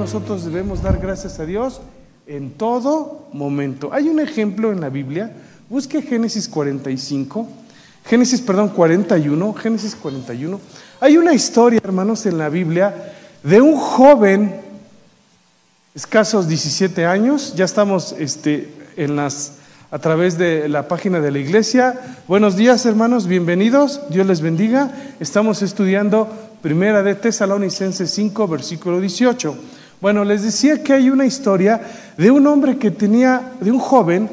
nosotros debemos dar gracias a Dios en todo momento. Hay un ejemplo en la Biblia, busque Génesis 45, Génesis, perdón, 41, Génesis 41. Hay una historia, hermanos, en la Biblia de un joven, escasos 17 años, ya estamos este, en las, a través de la página de la iglesia. Buenos días, hermanos, bienvenidos, Dios les bendiga. Estamos estudiando Primera de Tesalonicenses 5, versículo 18. Bueno, les decía que hay una historia de un hombre que tenía, de un joven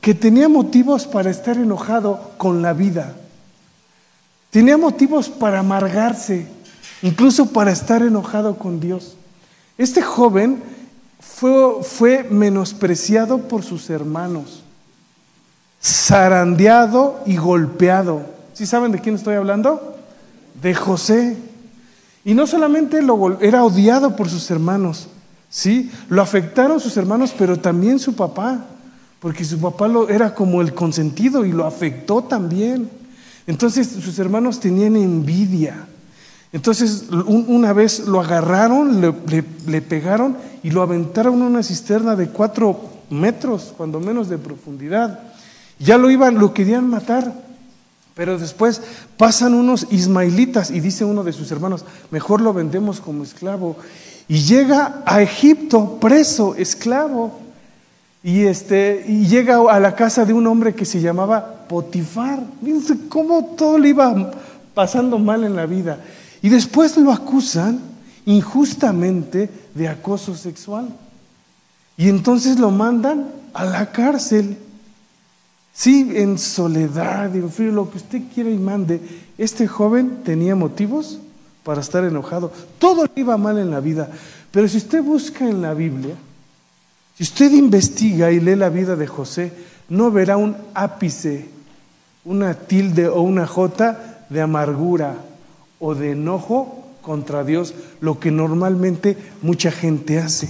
que tenía motivos para estar enojado con la vida. Tenía motivos para amargarse, incluso para estar enojado con Dios. Este joven fue, menospreciado por sus hermanos, zarandeado y golpeado. ¿Sí saben de quién estoy hablando? De José. Y no solamente lo, era odiado por sus hermanos, ¿sí? Lo afectaron sus hermanos, pero también su papá, porque su papá lo, era como el consentido y lo afectó también. Entonces sus hermanos tenían envidia. Entonces una vez lo agarraron, le, le, pegaron y lo aventaron a una cisterna de cuatro metros, cuando menos de profundidad. Ya lo iban, lo querían matar. Pero después pasan unos ismaelitas y dice uno de sus hermanos, mejor lo vendemos como esclavo. Y llega a Egipto preso, esclavo. Y, este, y llega a la casa de un hombre que se llamaba Potifar. Fíjense cómo todo le iba pasando mal en la vida. Y después lo acusan injustamente de acoso sexual. Y entonces lo mandan a la cárcel. Sí, en soledad, en frío, lo que usted quiera y mande. Este joven tenía motivos para estar enojado. Todo le iba mal en la vida. Pero si usted busca en la Biblia, si usted investiga y lee la vida de José, no verá un ápice, una tilde o una jota de amargura o de enojo contra Dios, lo que normalmente mucha gente hace.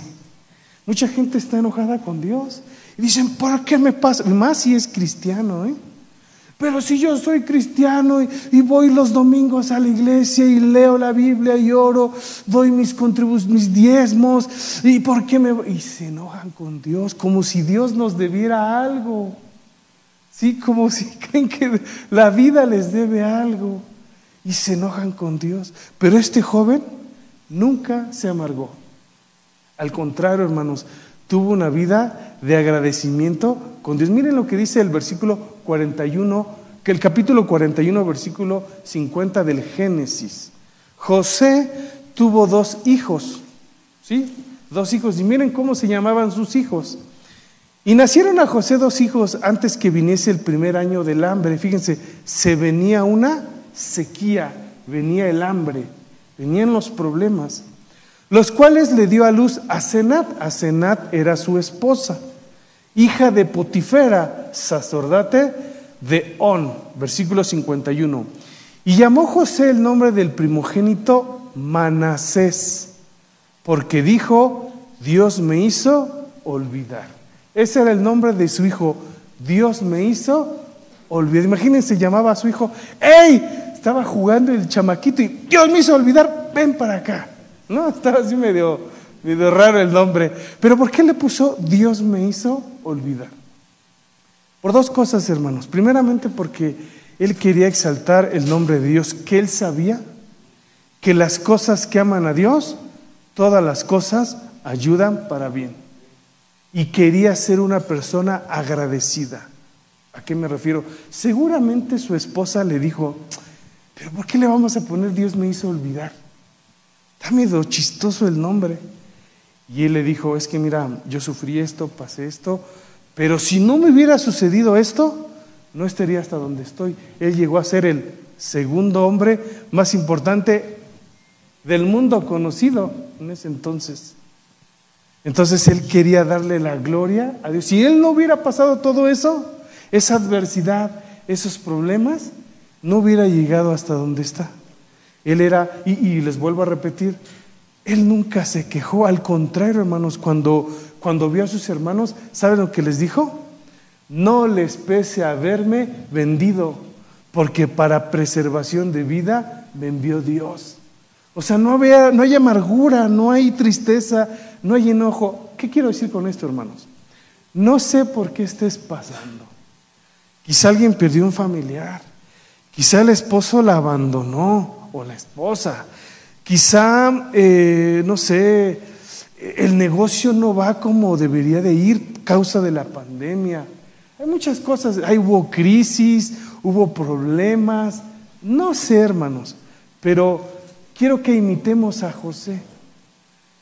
Mucha gente está enojada con Dios. Y dicen, ¿por qué me pasa? Más si es cristiano, ¿eh? Pero si yo soy cristiano y, voy los domingos a la iglesia y leo la Biblia y oro, doy mis contribuciones, mis diezmos, ¿y por qué me.? Y se enojan con Dios, como si Dios nos debiera algo. Sí, como si creen que la vida les debe algo. Y se enojan con Dios. Pero este joven nunca se amargó. Al contrario, hermanos, tuvo una vida de agradecimiento con Dios. Miren lo que dice el versículo 41, que el capítulo 41, versículo 50 del Génesis. José tuvo dos hijos, ¿sí? Dos hijos. Y miren cómo se llamaban sus hijos. Y nacieron a José dos hijos antes que viniese el primer año del hambre. Fíjense, se venía una sequía, venía el hambre, venían los problemas los cuales le dio a luz a Senat. A Senat era su esposa, hija de Potifera, sacerdote de On, versículo 51. Y llamó José el nombre del primogénito Manasés, porque dijo, Dios me hizo olvidar. Ese era el nombre de su hijo, Dios me hizo olvidar. Imagínense, llamaba a su hijo, ¡Ey! Estaba jugando el chamaquito y Dios me hizo olvidar, ven para acá. No, estaba así medio, medio raro el nombre. Pero ¿por qué le puso Dios me hizo olvidar? Por dos cosas, hermanos. Primeramente porque él quería exaltar el nombre de Dios, que él sabía que las cosas que aman a Dios, todas las cosas ayudan para bien. Y quería ser una persona agradecida. ¿A qué me refiero? Seguramente su esposa le dijo, pero ¿por qué le vamos a poner Dios me hizo olvidar? Está medio chistoso el nombre. Y él le dijo, es que mira, yo sufrí esto, pasé esto, pero si no me hubiera sucedido esto, no estaría hasta donde estoy. Él llegó a ser el segundo hombre más importante del mundo conocido en ese entonces. Entonces él quería darle la gloria a Dios. Si él no hubiera pasado todo eso, esa adversidad, esos problemas, no hubiera llegado hasta donde está. Él era, y, les vuelvo a repetir, él nunca se quejó, al contrario, hermanos, cuando, cuando vio a sus hermanos, ¿saben lo que les dijo? No les pese haberme vendido, porque para preservación de vida me envió Dios. O sea, no, había, no hay amargura, no hay tristeza, no hay enojo. ¿Qué quiero decir con esto, hermanos? No sé por qué estés pasando. Quizá alguien perdió un familiar. Quizá el esposo la abandonó o la esposa. Quizá, eh, no sé, el negocio no va como debería de ir causa de la pandemia. Hay muchas cosas, hay, hubo crisis, hubo problemas, no sé hermanos, pero quiero que imitemos a José.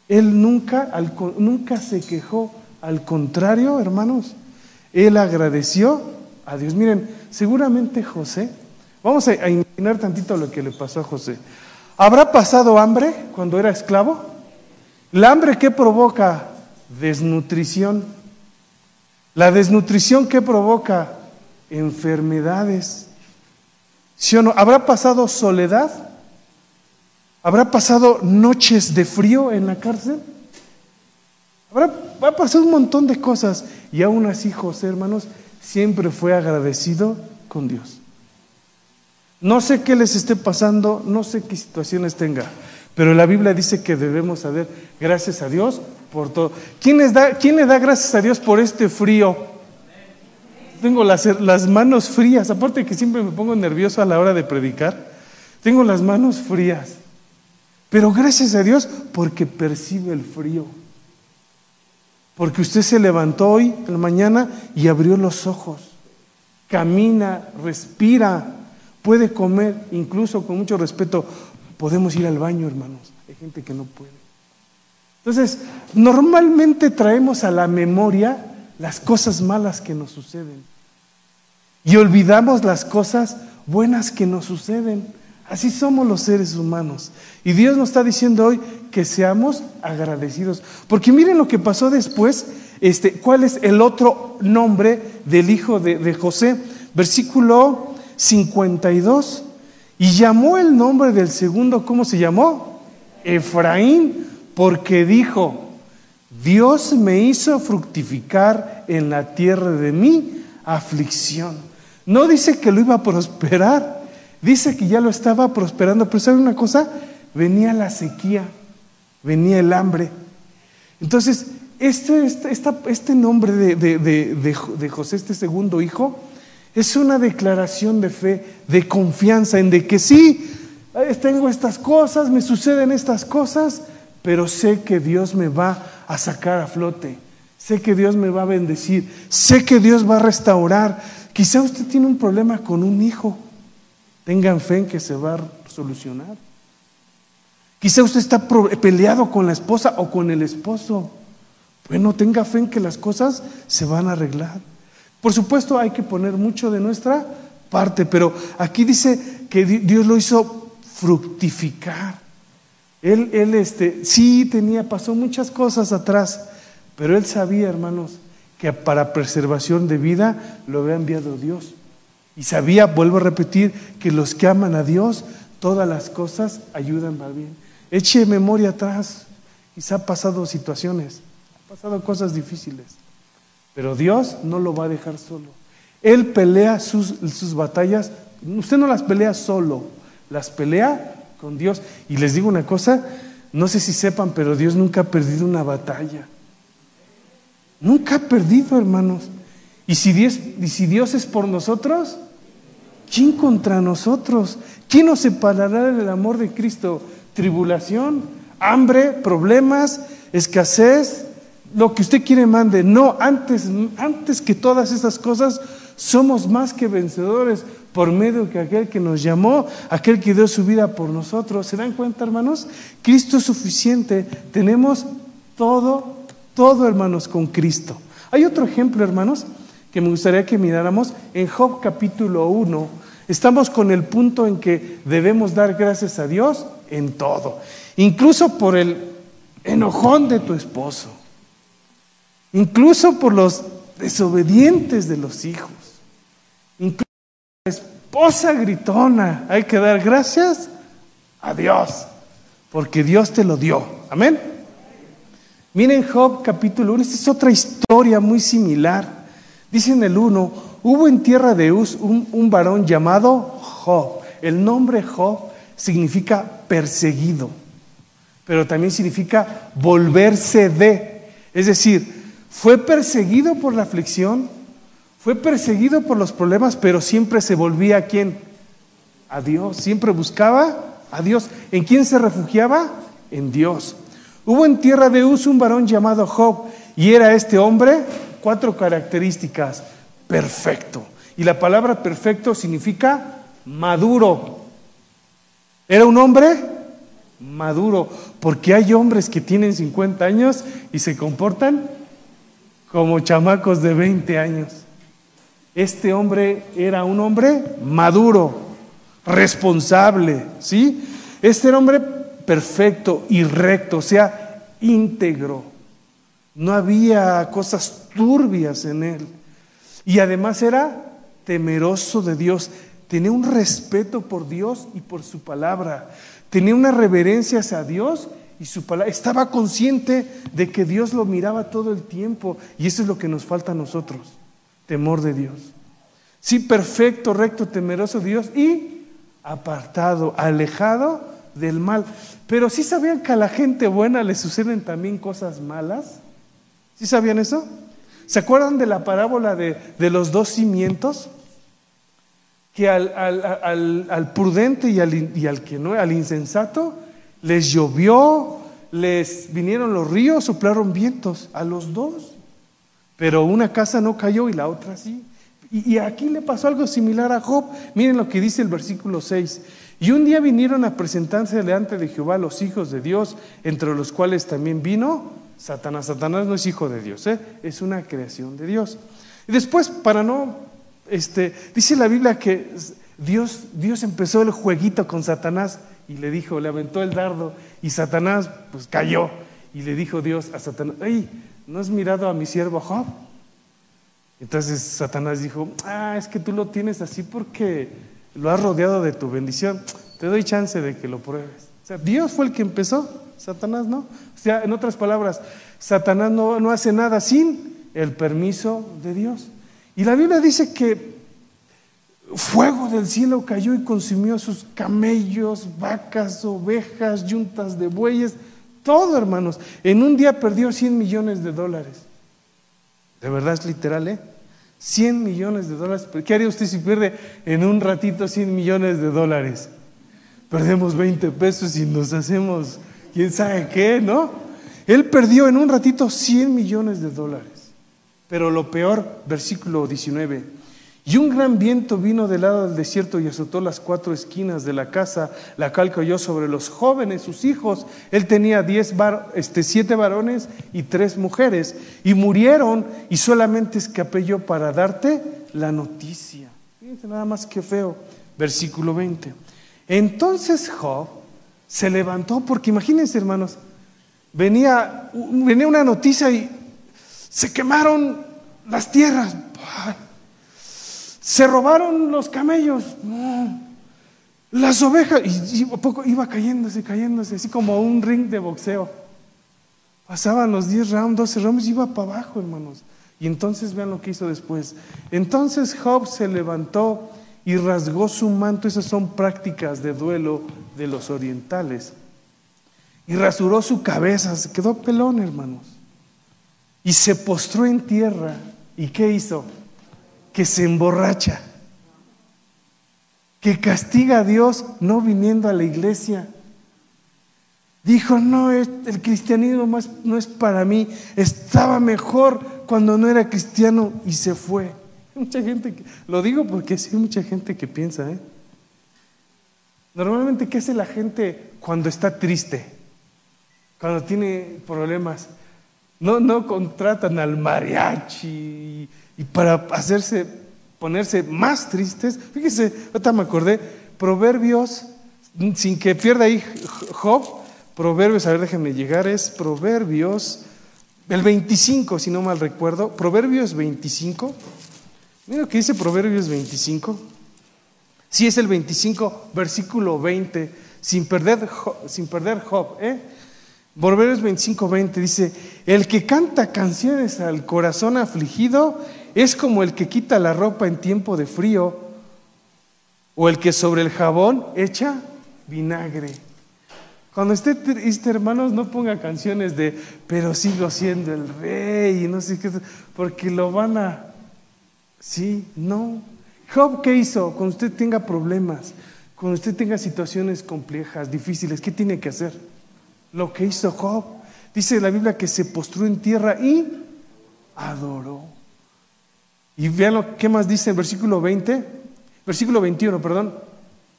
Él nunca, nunca se quejó, al contrario hermanos, él agradeció a Dios. Miren, seguramente José, vamos a, a imaginar tantito lo que le pasó a José. ¿Habrá pasado hambre cuando era esclavo? ¿La hambre qué provoca? Desnutrición. La desnutrición qué provoca? Enfermedades. ¿Sí o no? ¿Habrá pasado soledad? ¿Habrá pasado noches de frío en la cárcel? ¿Habrá, ha pasado un montón de cosas. Y aún así José, hermanos, siempre fue agradecido con Dios. No sé qué les esté pasando, no sé qué situaciones tenga, pero la Biblia dice que debemos saber gracias a Dios por todo. ¿Quién, da, ¿Quién le da gracias a Dios por este frío? Tengo las, las manos frías, aparte que siempre me pongo nervioso a la hora de predicar. Tengo las manos frías. Pero gracias a Dios porque percibe el frío. Porque usted se levantó hoy en la mañana y abrió los ojos. Camina, respira, puede comer, incluso con mucho respeto, Podemos ir al baño, hermanos. Hay gente que no puede. Entonces, normalmente traemos a la memoria las cosas malas que nos suceden. Y olvidamos las cosas buenas que nos suceden. Así somos los seres humanos. Y Dios nos está diciendo hoy que seamos agradecidos. Porque miren lo que pasó después. Este, ¿Cuál es el otro nombre del hijo de, de José? Versículo 52. Y llamó el nombre del segundo, ¿cómo se llamó? Efraín, porque dijo, Dios me hizo fructificar en la tierra de mi aflicción. No dice que lo iba a prosperar, dice que ya lo estaba prosperando, pero ¿sabe una cosa? Venía la sequía, venía el hambre. Entonces, este, este, este nombre de, de José, este segundo hijo, es una declaración de fe, de confianza en de que sí, tengo estas cosas, me suceden estas cosas, pero sé que Dios me va a sacar a flote. Sé que Dios me va a bendecir. Sé que Dios va a restaurar. Quizá usted tiene un problema con un hijo. Tengan fe en que se va a solucionar. Quizá usted está peleado con la esposa o con el esposo. Bueno, tenga fe en que las cosas se van a arreglar. Por supuesto hay que poner mucho de nuestra parte, pero aquí dice que Dios lo hizo fructificar. Él, él este, sí tenía, pasó muchas cosas atrás, pero él sabía, hermanos, que para preservación de vida lo había enviado Dios. Y sabía, vuelvo a repetir, que los que aman a Dios, todas las cosas ayudan para bien. Eche memoria atrás, quizá ha pasado situaciones, ha pasado cosas difíciles. Pero Dios no lo va a dejar solo. Él pelea sus, sus batallas. Usted no las pelea solo, las pelea con Dios. Y les digo una cosa, no sé si sepan, pero Dios nunca ha perdido una batalla. Nunca ha perdido, hermanos. Y si Dios, y si Dios es por nosotros, ¿quién contra nosotros? ¿Quién nos separará del amor de Cristo? ¿Tribulación? ¿Hambre? ¿Problemas? ¿Escasez? Lo que usted quiere mande. No, antes, antes que todas esas cosas, somos más que vencedores por medio de aquel que nos llamó, aquel que dio su vida por nosotros. ¿Se dan cuenta, hermanos? Cristo es suficiente. Tenemos todo, todo, hermanos, con Cristo. Hay otro ejemplo, hermanos, que me gustaría que miráramos en Job capítulo 1. Estamos con el punto en que debemos dar gracias a Dios en todo, incluso por el enojón de tu esposo incluso por los desobedientes de los hijos, incluso la esposa gritona. Hay que dar gracias a Dios, porque Dios te lo dio. Amén. Miren Job capítulo 1, esta es otra historia muy similar. Dice en el 1, hubo en tierra de Uz un, un varón llamado Job. El nombre Job significa perseguido. pero también significa volverse de. Es decir, fue perseguido por la aflicción, fue perseguido por los problemas, pero siempre se volvía a quién? A Dios. Siempre buscaba a Dios. ¿En quién se refugiaba? En Dios. Hubo en tierra de Uz un varón llamado Job y era este hombre cuatro características. Perfecto. Y la palabra perfecto significa maduro. Era un hombre maduro, porque hay hombres que tienen 50 años y se comportan como chamacos de 20 años. Este hombre era un hombre maduro, responsable, ¿sí? Este hombre perfecto y recto, o sea, íntegro. No había cosas turbias en él. Y además era temeroso de Dios, tenía un respeto por Dios y por su palabra, tenía una reverencia hacia Dios y su palabra. Estaba consciente de que Dios lo miraba todo el tiempo y eso es lo que nos falta a nosotros, temor de Dios. Sí, perfecto, recto, temeroso Dios y apartado, alejado del mal. Pero sí sabían que a la gente buena le suceden también cosas malas. ¿Sí sabían eso? ¿Se acuerdan de la parábola de, los dos cimientos? Que al, prudente y y al que no, al insensato, les llovió, les vinieron los ríos, soplaron vientos, a los dos. Pero una casa no cayó y la otra sí. Y, aquí le pasó algo similar a Job. Miren lo que dice el versículo 6. Y un día vinieron a presentarse delante de Jehová los hijos de Dios, entre los cuales también vino Satanás. Satanás no es hijo de Dios, ¿eh? es una creación de Dios. Y después, para no, este, dice la Biblia que Dios, Dios empezó el jueguito con Satanás y le dijo, le aventó el dardo y Satanás pues cayó. Y le dijo Dios a Satanás, hey, ¿no has mirado a mi siervo Job? Entonces Satanás dijo, ah, es que tú lo tienes así porque lo has rodeado de tu bendición. Te doy chance de que lo pruebes. O sea, Dios fue el que empezó. Satanás no. O sea, en otras palabras, Satanás no, no hace nada sin el permiso de Dios. Y la Biblia dice que fuego del cielo cayó y consumió sus camellos, vacas, ovejas, yuntas de bueyes, todo hermanos. En un día perdió 100 millones de dólares. De verdad es literal, ¿eh? 100 millones de dólares. ¿Qué haría usted si pierde en un ratito 100 millones de dólares? Perdemos 20 pesos y nos hacemos quién sabe qué, ¿no? Él perdió en un ratito 100 millones de dólares. Pero lo peor, versículo 19, y un gran viento vino del lado del desierto y azotó las cuatro esquinas de la casa, la cual cayó sobre los jóvenes, sus hijos. Él tenía diez este, siete varones y tres mujeres, y murieron, y solamente escapé yo para darte la noticia. Fíjense nada más que feo. Versículo 20. Entonces Job se levantó, porque imagínense hermanos, venía, venía una noticia y se quemaron las tierras, se robaron los camellos, las ovejas, y, poco iba cayéndose, cayéndose, así como un ring de boxeo. Pasaban los 10 rounds, 12 rounds, iba para abajo, hermanos. Y entonces vean lo que hizo después. Entonces Job se levantó y rasgó su manto. Esas son prácticas de duelo de los orientales. Y rasuró su cabeza, se quedó pelón, hermanos. Y se postró en tierra. ¿Y qué hizo? Que se emborracha. Que castiga a Dios no viniendo a la iglesia. Dijo, no, el cristianismo no es para mí. Estaba mejor cuando no era cristiano y se fue. Mucha gente, que, lo digo porque sí hay mucha gente que piensa, ¿eh? Normalmente, ¿qué hace la gente cuando está triste? Cuando tiene problemas. No, no contratan al mariachi y, para hacerse, ponerse más tristes. Fíjese, ahorita me acordé, Proverbios, sin que pierda ahí Job, Proverbios, a ver, déjenme llegar, es Proverbios, el 25, si no mal recuerdo, Proverbios 25. Mira lo que dice Proverbios 25. Si es el 25, versículo 20, sin perder, sin perder Job. ¿eh? Proverbios 25, 20 dice, el que canta canciones al corazón afligido es como el que quita la ropa en tiempo de frío o el que sobre el jabón echa vinagre. Cuando esté triste, hermanos, no ponga canciones de, pero sigo siendo el rey y no sé qué, porque lo van a... Sí, no. Job, ¿qué hizo? Cuando usted tenga problemas, cuando usted tenga situaciones complejas, difíciles, ¿qué tiene que hacer? Lo que hizo Job. Dice la Biblia que se postró en tierra y adoró. Y vean lo que más dice en versículo 20, versículo 21, perdón.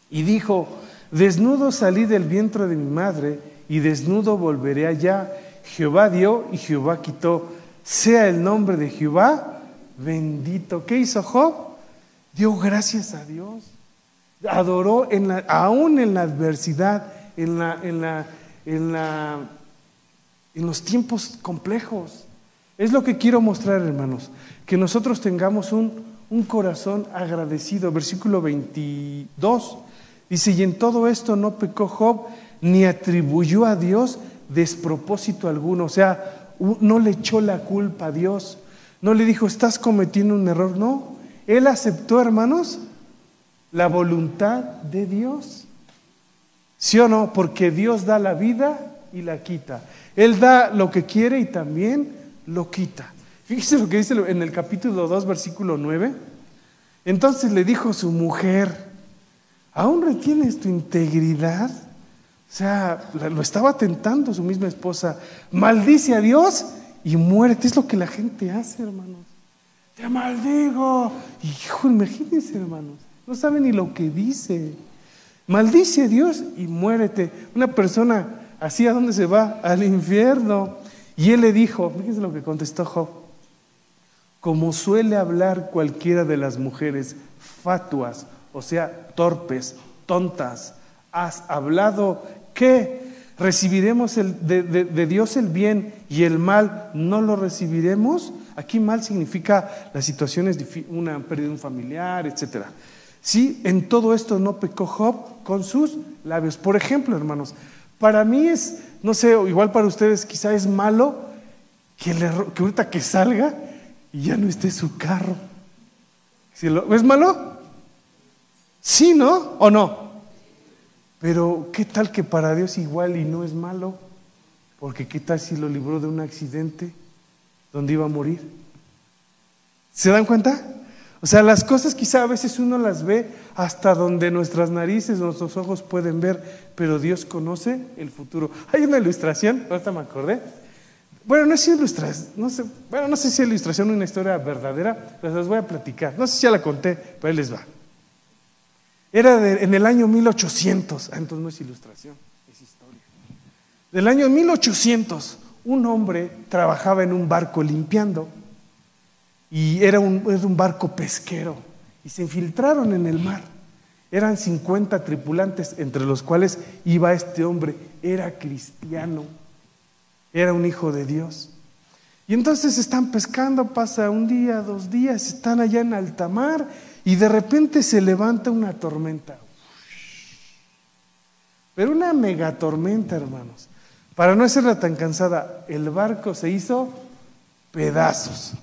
Y dijo, desnudo salí del vientre de mi madre y desnudo volveré allá. Jehová dio y Jehová quitó. Sea el nombre de Jehová bendito. ¿Qué hizo Job? Dio gracias a Dios. Adoró aún en la adversidad, en los tiempos complejos. Es lo que quiero mostrar, hermanos, que nosotros tengamos un, corazón agradecido. Versículo 22 dice, y en todo esto no pecó Job ni atribuyó a Dios despropósito alguno, o sea, no le echó la culpa a Dios, no le dijo, estás cometiendo un error, no, él aceptó, hermanos, la voluntad de Dios. ¿Sí o no? Porque Dios da la vida y la quita. Él da lo que quiere y también lo quita. Fíjese lo que dice en el capítulo 2, versículo 9. Entonces le dijo su mujer, ¿aún retienes tu integridad? O sea, lo estaba tentando su misma esposa. Maldice a Dios y muérete. Es lo que la gente hace, hermanos. Te maldigo. Hijo, imagínense, hermanos. No sabe ni lo que dice. Maldice a Dios y muérete. Una persona así, ¿a dónde se va? Al infierno. Y él le dijo, fíjense lo que contestó Job, como suele hablar cualquiera de las mujeres fatuas, o sea, torpes, tontas, has hablado que recibiremos de, Dios el bien y el mal no lo recibiremos. Aquí mal significa las situaciones, una pérdida de un familiar, etc. Sí, en todo esto no pecó Job con sus labios. Por ejemplo, hermanos, para mí es no sé, igual para ustedes quizá es malo que, le, que ahorita que salga y ya no esté su carro. ¿Es malo? Sí, ¿no? ¿O no? Pero ¿qué tal que para Dios igual y no es malo? Porque ¿qué tal si lo libró de un accidente donde iba a morir? ¿Se dan cuenta? O sea, las cosas quizá a veces uno las ve hasta donde nuestras narices, nuestros ojos pueden ver, pero Dios conoce el futuro. Hay una ilustración, ahorita me acordé. Bueno, no es ilustración, no sé, bueno, no sé si es ilustración o una historia verdadera, pero les voy a platicar. No sé si ya la conté, pero ahí les va. Era en el año 1800, ah, entonces no es ilustración, es historia. Del año 1800, un hombre trabajaba en un barco limpiando y era un, un barco pesquero y se infiltraron en el mar. Eran 50 tripulantes, entre los cuales iba este hombre. Era cristiano, era un hijo de Dios. Y entonces están pescando, pasa un día, dos días, están allá en alta mar y de repente se levanta una tormenta. Pero una megatormenta, hermanos. Para no hacerla tan cansada, el barco se hizo pedazos.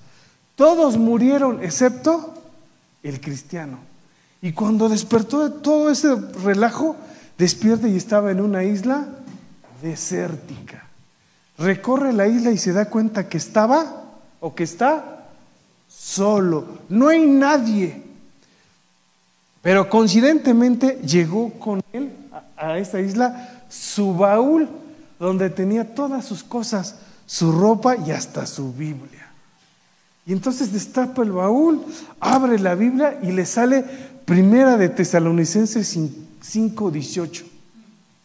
Todos murieron excepto el cristiano. Y cuando despertó de todo ese relajo, despierta y estaba en una isla desértica. Recorre la isla y se da cuenta que estaba o que está solo. No hay nadie. Pero coincidentemente llegó con él a, a esta isla su baúl donde tenía todas sus cosas, su ropa y hasta su Biblia. Y entonces destapa el baúl, abre la Biblia y le sale Primera de Tesalonicenses 5:18,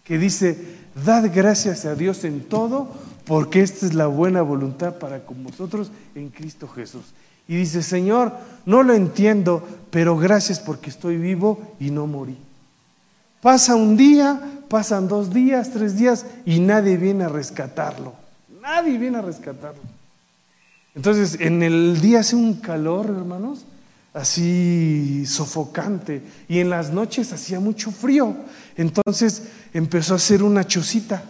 que dice, dad gracias a Dios en todo, porque esta es la buena voluntad para con vosotros en Cristo Jesús. Y dice, Señor, no lo entiendo, pero gracias porque estoy vivo y no morí. Pasa un día, pasan dos días, tres días y nadie viene a rescatarlo. Nadie viene a rescatarlo. Entonces, en el día hace un calor, hermanos, así sofocante, y en las noches hacía mucho frío. Entonces empezó a hacer una chocita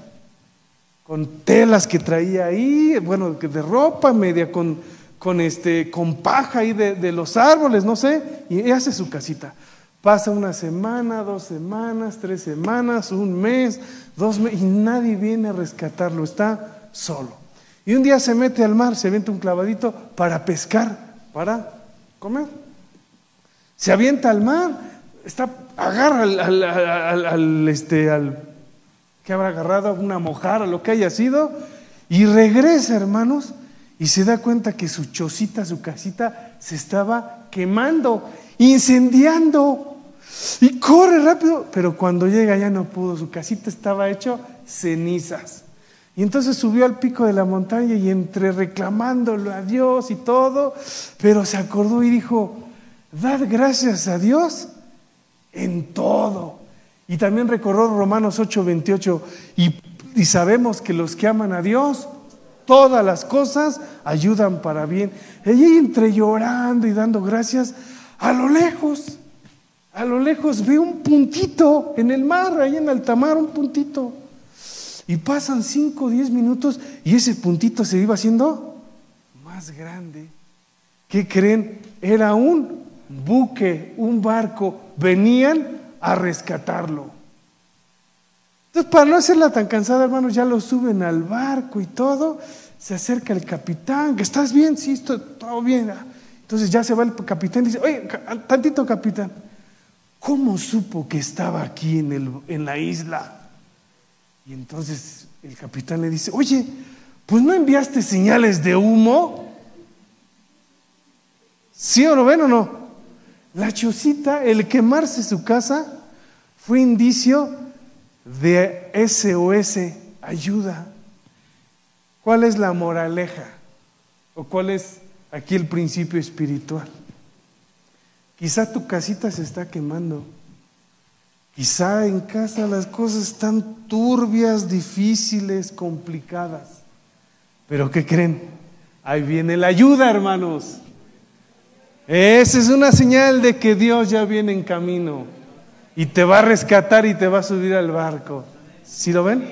con telas que traía ahí, bueno, de ropa, media con, con, este, con paja ahí de, de los árboles, no sé, y hace su casita. Pasa una semana, dos semanas, tres semanas, un mes, dos y nadie viene a rescatarlo, está solo. Y un día se mete al mar, se avienta un clavadito para pescar, para comer. Se avienta al mar, está, agarra al, este, al que habrá agarrado, una mojara, lo que haya sido, y regresa, hermanos, y se da cuenta que su chocita, su casita, se estaba quemando, incendiando. Y corre rápido, pero cuando llega ya no pudo, su casita estaba hecho cenizas. Y entonces subió al pico de la montaña y entre reclamándolo a Dios y todo, pero se acordó y dijo, dad gracias a Dios en todo. Y también recordó Romanos 8:28 y, y sabemos que los que aman a Dios, todas las cosas ayudan para bien. Ella entre llorando y dando gracias, a lo lejos, a lo lejos ve un puntito en el mar, ahí en alta mar, un puntito. Y pasan 5 o 10 minutos y ese puntito se iba haciendo más grande. ¿Qué creen? Era un buque, un barco. Venían a rescatarlo. Entonces, para no hacerla tan cansada, hermanos, ya lo suben al barco y todo. Se acerca el capitán, que estás bien, sí, estoy todo bien. Entonces ya se va el capitán y dice, oye, tantito capitán, ¿cómo supo que estaba aquí en, el, en la isla? Y entonces el capitán le dice, oye, pues no enviaste señales de humo. ¿Sí o no ven o no? La chocita, el quemarse su casa, fue indicio de SOS, ayuda. ¿Cuál es la moraleja? ¿O cuál es aquí el principio espiritual? Quizá tu casita se está quemando. Quizá en casa las cosas están turbias, difíciles, complicadas. Pero ¿qué creen? Ahí viene la ayuda, hermanos. Esa es una señal de que Dios ya viene en camino y te va a rescatar y te va a subir al barco. ¿Sí lo ven?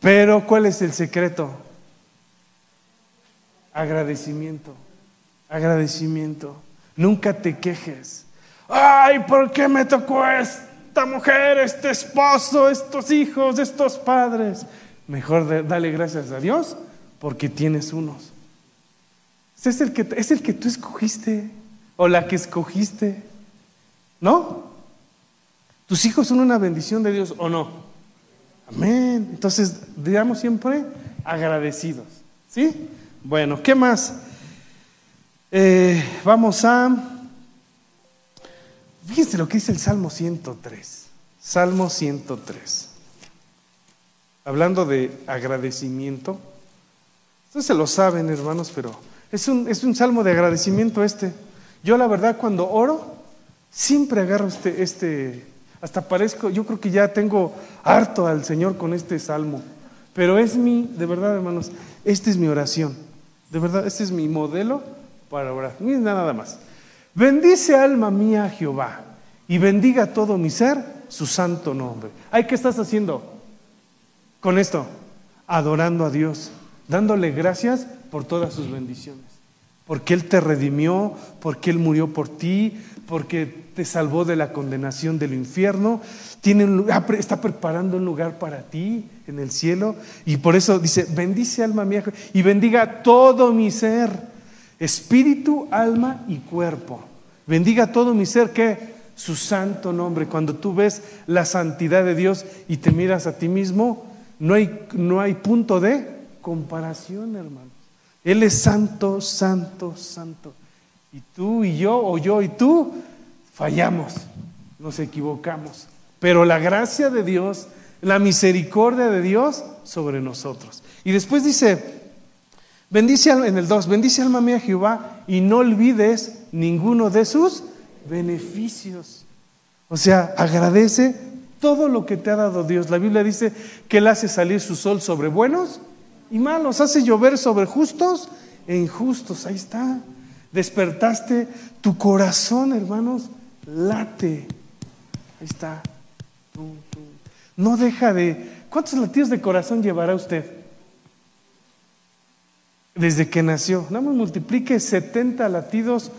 Pero ¿cuál es el secreto? Agradecimiento, agradecimiento. Nunca te quejes. Ay, ¿por qué me tocó esta mujer, este esposo, estos hijos, estos padres? Mejor dale gracias a Dios porque tienes unos. Es el que, es el que tú escogiste o la que escogiste. ¿No? ¿Tus hijos son una bendición de Dios o no? Amén. Entonces, digamos siempre agradecidos. ¿Sí? Bueno, ¿qué más? Eh, vamos a... Fíjense lo que dice el Salmo 103. Salmo 103. Hablando de agradecimiento. Ustedes se lo saben, hermanos, pero es un, es un salmo de agradecimiento este. Yo la verdad cuando oro, siempre agarro este, este, hasta parezco, yo creo que ya tengo harto al Señor con este salmo. Pero es mi, de verdad hermanos, esta es mi oración. De verdad, este es mi modelo para orar. Ni nada más. Bendice alma mía Jehová y bendiga todo mi ser su santo nombre. ¿Ay qué estás haciendo con esto? Adorando a Dios, dándole gracias por todas sus bendiciones porque Él te redimió, porque Él murió por ti, porque te salvó de la condenación del infierno, tiene está preparando un lugar para ti en el cielo y por eso dice, bendice alma mía y bendiga todo mi ser, espíritu, alma y cuerpo. Bendiga todo mi ser que su santo nombre. Cuando tú ves la santidad de Dios y te miras a ti mismo, no hay, no hay punto de comparación, hermano. Él es santo, santo, santo. Y tú y yo, o yo y tú, fallamos, nos equivocamos. Pero la gracia de Dios, la misericordia de Dios sobre nosotros. Y después dice, bendice en el 2, bendice alma mía Jehová y no olvides ninguno de sus beneficios. O sea, agradece todo lo que te ha dado Dios. La Biblia dice que Él hace salir su sol sobre buenos y malos, hace llover sobre justos e injustos. Ahí está. Despertaste tu corazón, hermanos, late. Ahí está. No deja de... ¿Cuántos latidos de corazón llevará usted? Desde que nació. Nada más multiplique 70 latidos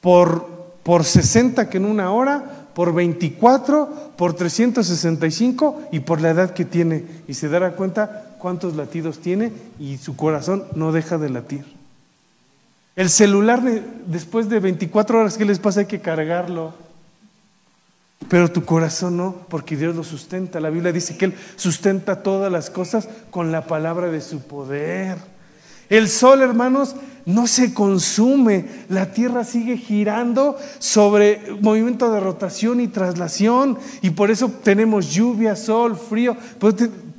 por, por 60 que en una hora por 24, por 365 y por la edad que tiene. Y se dará cuenta cuántos latidos tiene y su corazón no deja de latir. El celular después de 24 horas, ¿qué les pasa? Hay que cargarlo. Pero tu corazón no, porque Dios lo sustenta. La Biblia dice que Él sustenta todas las cosas con la palabra de su poder. El sol, hermanos, no se consume. La tierra sigue girando sobre movimiento de rotación y traslación. Y por eso tenemos lluvia, sol, frío.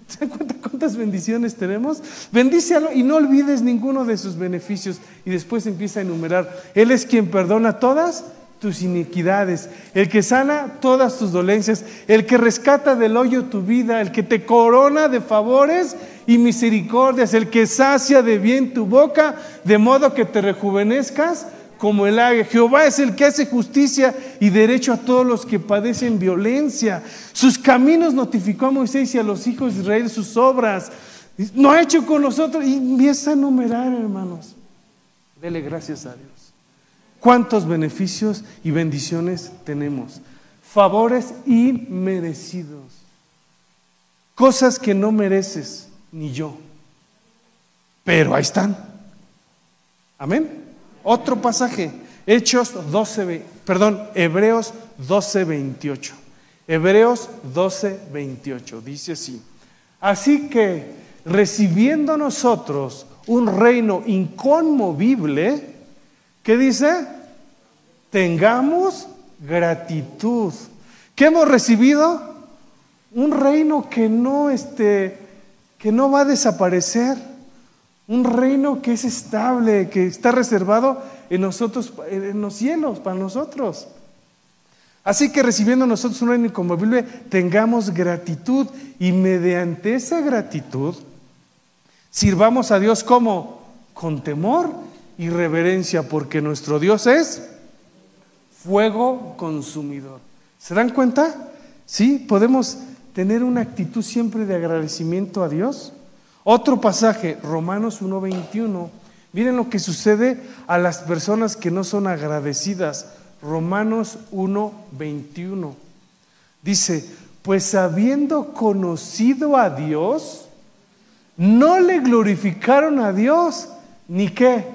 ¿Se dan cuenta cuántas bendiciones tenemos? Bendícealo y no olvides ninguno de sus beneficios. Y después empieza a enumerar. Él es quien perdona todas tus iniquidades, el que sana todas tus dolencias, el que rescata del hoyo tu vida, el que te corona de favores y misericordias, el que sacia de bien tu boca, de modo que te rejuvenezcas como el águila. Jehová es el que hace justicia y derecho a todos los que padecen violencia. Sus caminos notificó a Moisés y a los hijos de Israel sus obras. No ha hecho con nosotros. Y empieza a enumerar, hermanos. Dele gracias a Dios. ¿Cuántos beneficios y bendiciones tenemos? Favores inmerecidos. Cosas que no mereces ni yo. Pero ahí están. Amén. Otro pasaje, Hechos 12, perdón, Hebreos 12, 28. Hebreos 12, 28. Dice así. Así que recibiendo nosotros un reino inconmovible, ¿Qué dice? Tengamos gratitud. ¿Qué hemos recibido? Un reino que no, este, que no va a desaparecer. Un reino que es estable, que está reservado en nosotros, en los cielos, para nosotros. Así que recibiendo nosotros un reino inconmovible, tengamos gratitud y mediante esa gratitud sirvamos a Dios como con temor y reverencia porque nuestro Dios es fuego consumidor. ¿Se dan cuenta? Sí, podemos tener una actitud siempre de agradecimiento a Dios. Otro pasaje, Romanos 1.21. Miren lo que sucede a las personas que no son agradecidas. Romanos 1.21. Dice, pues habiendo conocido a Dios, no le glorificaron a Dios, ni qué,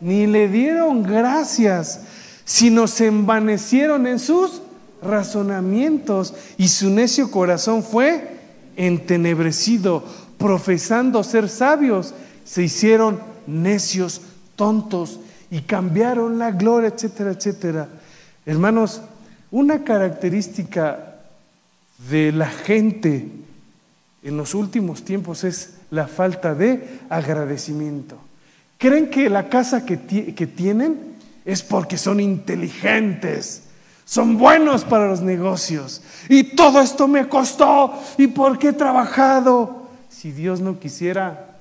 ni le dieron gracias, sino se envanecieron en sus razonamientos y su necio corazón fue entenebrecido, profesando ser sabios, se hicieron necios, tontos y cambiaron la gloria, etcétera, etcétera. Hermanos, una característica de la gente en los últimos tiempos es la falta de agradecimiento. Creen que la casa que, tienen es porque son inteligentes, son buenos para los negocios. Y todo esto me costó. ¿Y por qué he trabajado? Si Dios no quisiera,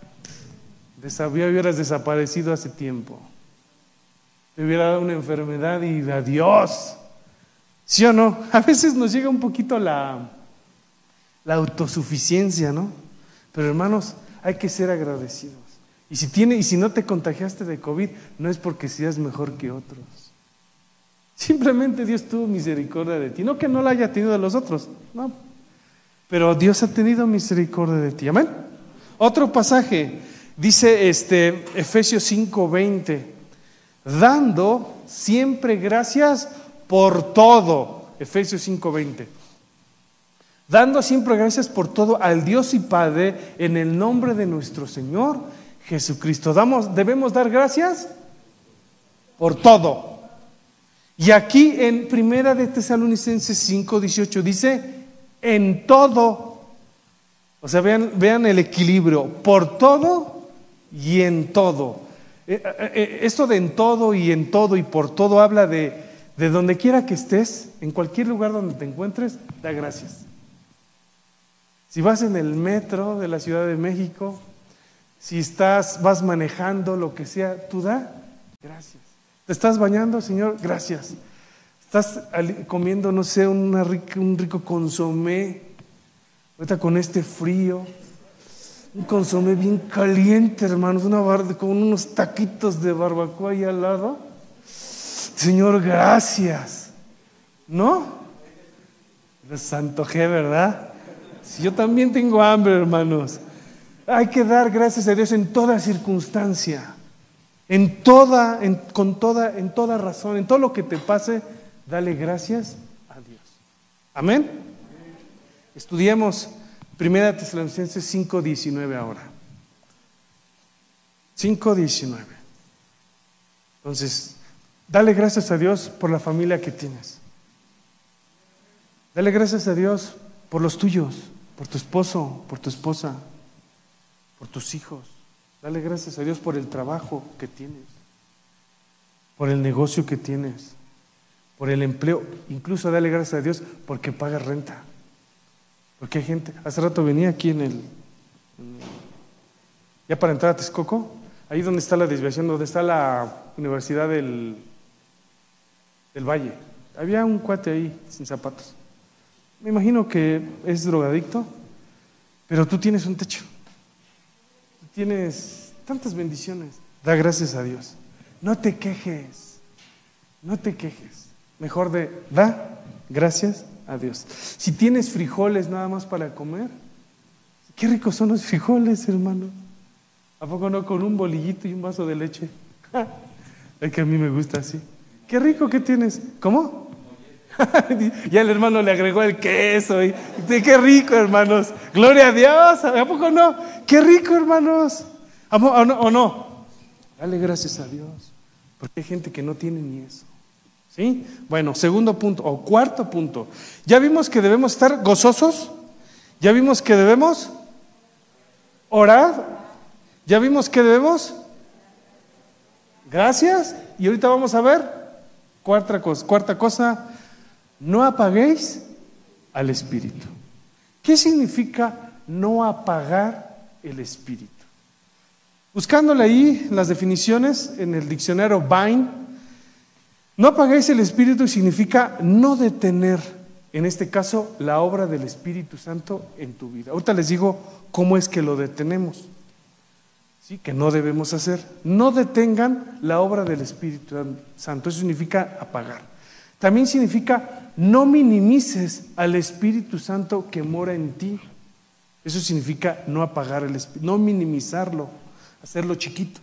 hubieras desaparecido hace tiempo. Te hubiera dado una enfermedad y adiós. ¿Sí o no? A veces nos llega un poquito la, la autosuficiencia, ¿no? Pero hermanos, hay que ser agradecidos. Y si, tiene, y si no te contagiaste de COVID, no es porque seas mejor que otros. Simplemente Dios tuvo misericordia de ti. No que no la haya tenido de los otros, no. Pero Dios ha tenido misericordia de ti. Amén. Otro pasaje dice este Efesios 5:20, dando siempre gracias por todo. Efesios 5:20. Dando siempre gracias por todo al Dios y Padre en el nombre de nuestro Señor Jesucristo. Damos, debemos dar gracias por todo. Y aquí en Primera de Tesalonicenses 5, 18 dice, en todo. O sea, vean, vean el equilibrio, por todo y en todo. Eh, eh, eh, esto de en todo y en todo y por todo habla de, de donde quiera que estés, en cualquier lugar donde te encuentres, da gracias. Si vas en el metro de la Ciudad de México, si estás, vas manejando, lo que sea, tú da, gracias. ¿Te estás bañando, Señor? Gracias. Estás comiendo, no sé, una un rico consomé, ahorita con este frío, un consomé bien caliente, hermanos, una con unos taquitos de barbacoa ahí al lado. Señor, gracias. ¿No? Los antojé, ¿verdad? Si yo también tengo hambre, hermanos. Hay que dar gracias a Dios en toda circunstancia, en toda, con toda, en toda razón, en todo lo que te pase, dale gracias a Dios. Amén. Estudiemos Primera Tesalonicenses 5:19 ahora. 5:19. Entonces, dale gracias a Dios por la familia que tienes. Dale gracias a Dios por los tuyos, por tu esposo, por tu esposa, por tus hijos. Dale gracias a Dios por el trabajo que tienes, por el negocio que tienes, por el empleo. Incluso dale gracias a Dios porque pagas renta. Porque hay gente, hace rato venía aquí en el, ya para entrar a Texcoco, ahí donde está la desviación, donde está la Universidad del, del Valle. Había un cuate ahí sin zapatos. Me imagino que es drogadicto, pero tú tienes un techo. Tienes tantas bendiciones. Da gracias a Dios. No te quejes. No te quejes. Mejor de da gracias a Dios. Si tienes frijoles nada más para comer, qué ricos son los frijoles, hermano. ¿A poco no con un bolillito y un vaso de leche? es que a mí me gusta así. Qué rico que tienes. ¿Cómo? ya el hermano le agregó el queso. Y, qué rico, hermanos. Gloria a Dios. ¿A poco no? Qué rico, hermanos. ¿O no? ¿O no? Dale gracias a Dios. Porque hay gente que no tiene ni eso. ¿Sí? Bueno, segundo punto, o cuarto punto. Ya vimos que debemos estar gozosos. Ya vimos que debemos orar. Ya vimos que debemos. Gracias. Y ahorita vamos a ver. Cuarta cosa, cuarta cosa no apaguéis al Espíritu. ¿Qué significa no apagar el Espíritu? Buscándole ahí las definiciones en el diccionario Vine, no apaguéis el Espíritu significa no detener, en este caso, la obra del Espíritu Santo en tu vida. Ahorita les digo cómo es que lo detenemos. ¿Sí? Que no debemos hacer. No detengan la obra del Espíritu Santo. Eso significa apagar. También significa no minimices al Espíritu Santo que mora en ti. Eso significa no apagar el Espíritu, no minimizarlo, hacerlo chiquito.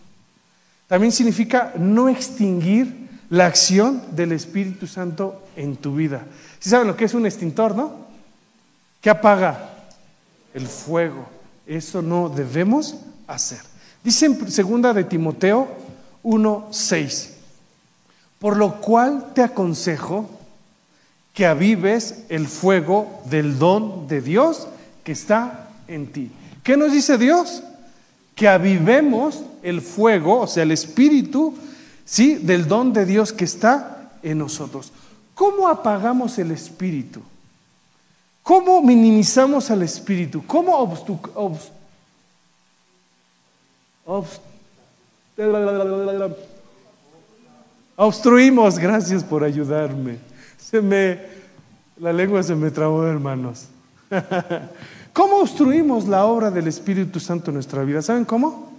También significa no extinguir la acción del Espíritu Santo en tu vida. Si saben lo que es un extintor, no? ¿Qué apaga? El fuego. Eso no debemos hacer. Dice en segunda de Timoteo 1:6. Por lo cual te aconsejo que avives el fuego del don de Dios que está en ti. ¿Qué nos dice Dios? Que avivemos el fuego, o sea, el espíritu, ¿sí? Del don de Dios que está en nosotros. ¿Cómo apagamos el espíritu? ¿Cómo minimizamos al espíritu? ¿Cómo obstruimos? Gracias por ayudarme. Se me, la lengua se me trabó, hermanos. ¿Cómo obstruimos la obra del Espíritu Santo en nuestra vida? ¿Saben cómo?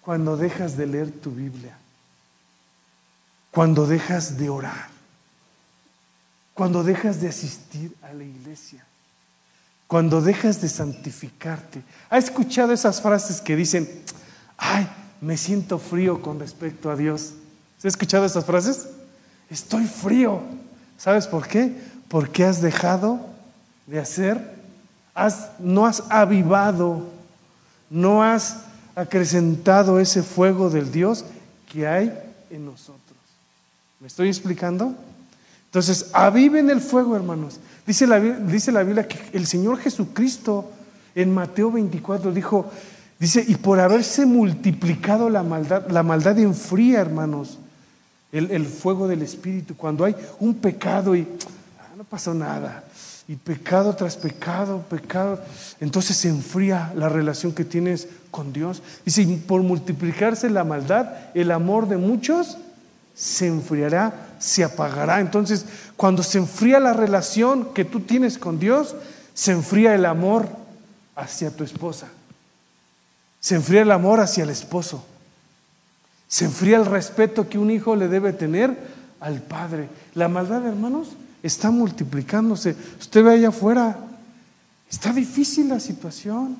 Cuando dejas de leer tu Biblia, cuando dejas de orar, cuando dejas de asistir a la iglesia, cuando dejas de santificarte. ¿Ha escuchado esas frases que dicen, ay, me siento frío con respecto a Dios? ¿Se ha escuchado esas frases? Estoy frío. ¿Sabes por qué? Porque has dejado de hacer, no has avivado, no has acrecentado ese fuego del Dios que hay en nosotros. ¿Me estoy explicando? Entonces, aviven el fuego, hermanos. Dice la, dice la Biblia que el Señor Jesucristo en Mateo 24 dijo, dice, y por haberse multiplicado la maldad, la maldad enfría, hermanos el, fuego del Espíritu, cuando hay un pecado y ah, no pasó nada, y pecado tras pecado, pecado, entonces se enfría la relación que tienes con Dios. Y si por multiplicarse la maldad, el amor de muchos se enfriará, se apagará. Entonces, cuando se enfría la relación que tú tienes con Dios, se enfría el amor hacia tu esposa. Se enfría el amor hacia el esposo. Se enfría el respeto que un hijo le debe tener al padre. La maldad, hermanos, está multiplicándose. Usted ve allá afuera, está difícil la situación.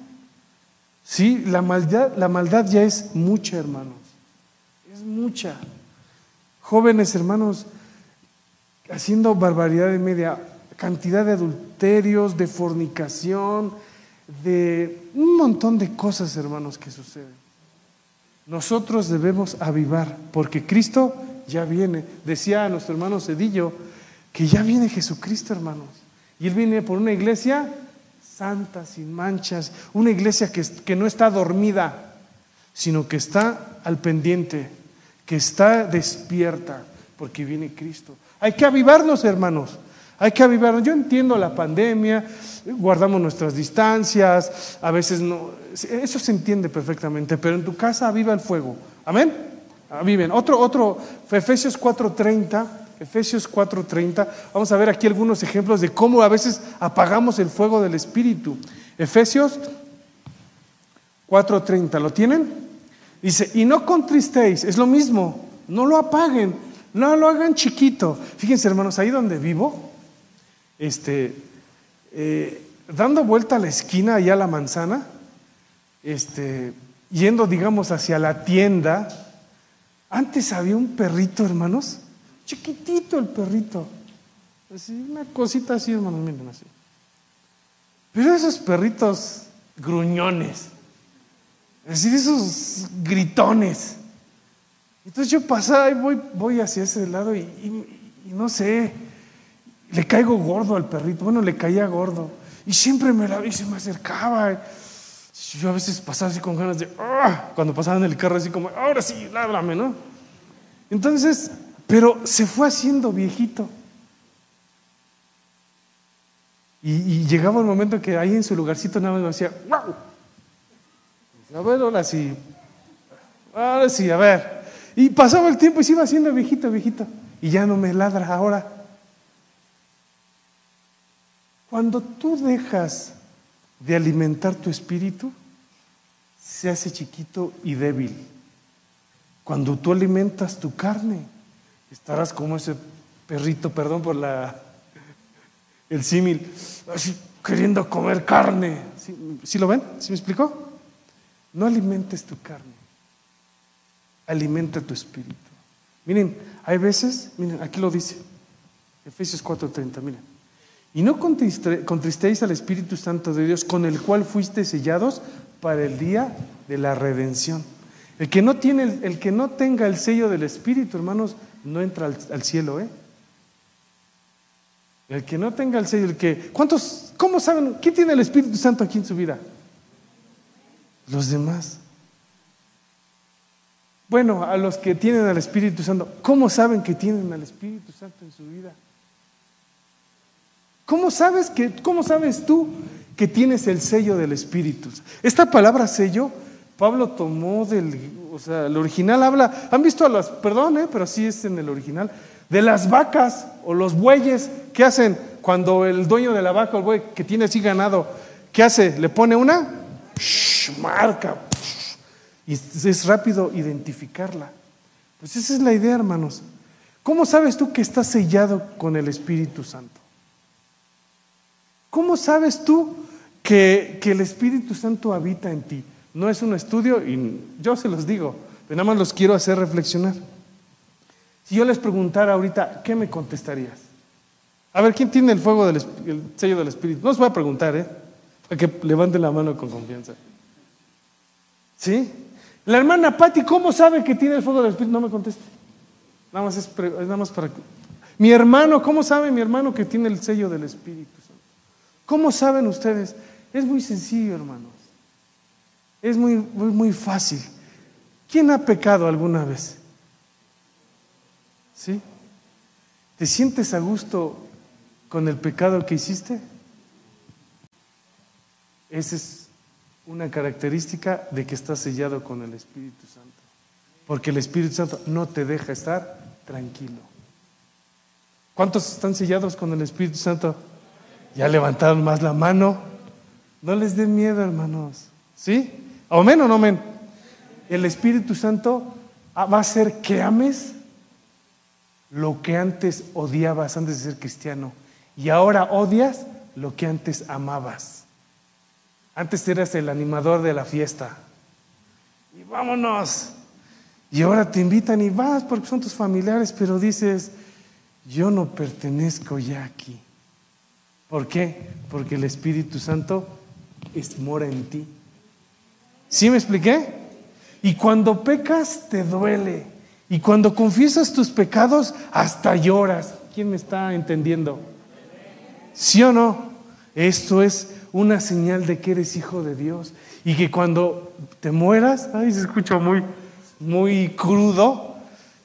Sí, la maldad, la maldad ya es mucha, hermanos. Es mucha. Jóvenes hermanos haciendo barbaridad de media, cantidad de adulterios, de fornicación, de un montón de cosas, hermanos, que suceden. Nosotros debemos avivar, porque Cristo ya viene. Decía a nuestro hermano Cedillo que ya viene Jesucristo, hermanos. Y Él viene por una iglesia santa, sin manchas, una iglesia que, que no está dormida, sino que está al pendiente, que está despierta, porque viene Cristo. Hay que avivarnos, hermanos. Hay que avivarnos. Yo entiendo la pandemia, guardamos nuestras distancias, a veces no. Eso se entiende perfectamente, pero en tu casa aviva el fuego. Amén. Aviven. Otro, otro, Efesios 4:30. Efesios 4:30. Vamos a ver aquí algunos ejemplos de cómo a veces apagamos el fuego del Espíritu. Efesios 4:30. ¿Lo tienen? Dice, y no contristéis, es lo mismo, no lo apaguen, no lo hagan chiquito. Fíjense hermanos, ahí donde vivo, este, eh, dando vuelta a la esquina, allá a la manzana, este, yendo, digamos, hacia la tienda, antes había un perrito, hermanos, chiquitito el perrito, así, una cosita así, hermanos, miren así. Pero esos perritos gruñones, es decir, esos gritones. Entonces yo pasaba y voy, voy hacia ese lado y no sé, le caigo gordo al perrito, bueno, le caía gordo. Y siempre me la y se me acercaba. Yo a veces pasaba así con ganas de, ¡ah! cuando pasaba en el carro así como, ahora sí, ládrame, ¿no? Entonces, pero se fue haciendo viejito. Y, llegaba el momento que ahí en su lugarcito nada más me decía, ¡wow! A ver, ahora sí, ahora sí, a ver. Y pasaba el tiempo y se iba haciendo viejito, viejito. Y ya no me ladra ahora. Cuando tú dejas de alimentar tu espíritu, se hace chiquito y débil. Cuando tú alimentas tu carne, estarás como ese perrito, perdón por la el símil, así queriendo comer carne. ¿Sí, lo ven? ¿Sí me explicó? No alimentes tu carne, alimenta tu espíritu. Miren, hay veces, miren, aquí lo dice, Efesios 4:30, miren. Y no contristéis al Espíritu Santo de Dios, con el cual fuiste sellados para el día de la redención. El que no, tiene, el, que no tenga el sello del Espíritu, hermanos, no entra al, cielo, ¿eh? El que no tenga el sello, el que... ¿Cuántos, cómo saben, quién tiene el Espíritu Santo aquí en su vida? Los demás. Bueno, a los que tienen al Espíritu Santo, ¿cómo saben que tienen al Espíritu Santo en su vida? ¿Cómo sabes, que, ¿Cómo sabes tú que tienes el sello del Espíritu? Esta palabra sello, Pablo tomó del, o sea, el original habla, han visto a las, perdón, eh, pero así es en el original, de las vacas o los bueyes, ¿qué hacen cuando el dueño de la vaca o el buey que tiene así ganado, ¿qué hace? Le pone una marca y es rápido identificarla. Pues esa es la idea, hermanos. ¿Cómo sabes tú que estás sellado con el Espíritu Santo? ¿Cómo sabes tú que, el Espíritu Santo habita en ti? No es un estudio y yo se los digo, pero nada más los quiero hacer reflexionar. Si yo les preguntara ahorita, ¿qué me contestarías? A ver, ¿quién tiene el fuego del el sello del Espíritu? No os voy a preguntar, ¿eh? Para que levanten la mano con confianza. ¿Sí? La hermana Patti, ¿cómo sabe que tiene el fuego del Espíritu? No me conteste. Nada más es, nada más para. Mi hermano, ¿cómo sabe mi hermano que tiene el sello del Espíritu? ¿Cómo saben ustedes? Es muy sencillo, hermanos. Es muy, muy, fácil. ¿Quién ha pecado alguna vez? ¿Sí? ¿Te sientes a gusto con el pecado que hiciste? Esa es una característica de que estás sellado con el Espíritu Santo. Porque el Espíritu Santo no te deja estar tranquilo. ¿Cuántos están sellados con el Espíritu Santo? Ya levantaron más la mano. No les dé miedo, hermanos. ¿Sí? ¿Amén o no amén? El Espíritu Santo va a hacer que ames lo que antes odiabas antes de ser cristiano y ahora odias lo que antes amabas. Antes eras el animador de la fiesta. Y vámonos. Y ahora te invitan y vas porque son tus familiares, pero dices, yo no pertenezco ya aquí. ¿Por qué? Porque el Espíritu Santo es, mora en ti. ¿Sí me expliqué? Y cuando pecas te duele. Y cuando confiesas tus pecados hasta lloras. ¿Quién me está entendiendo? ¿Sí o no? Esto es una señal de que eres hijo de Dios. Y que cuando te mueras, ay, se escucha muy, muy crudo,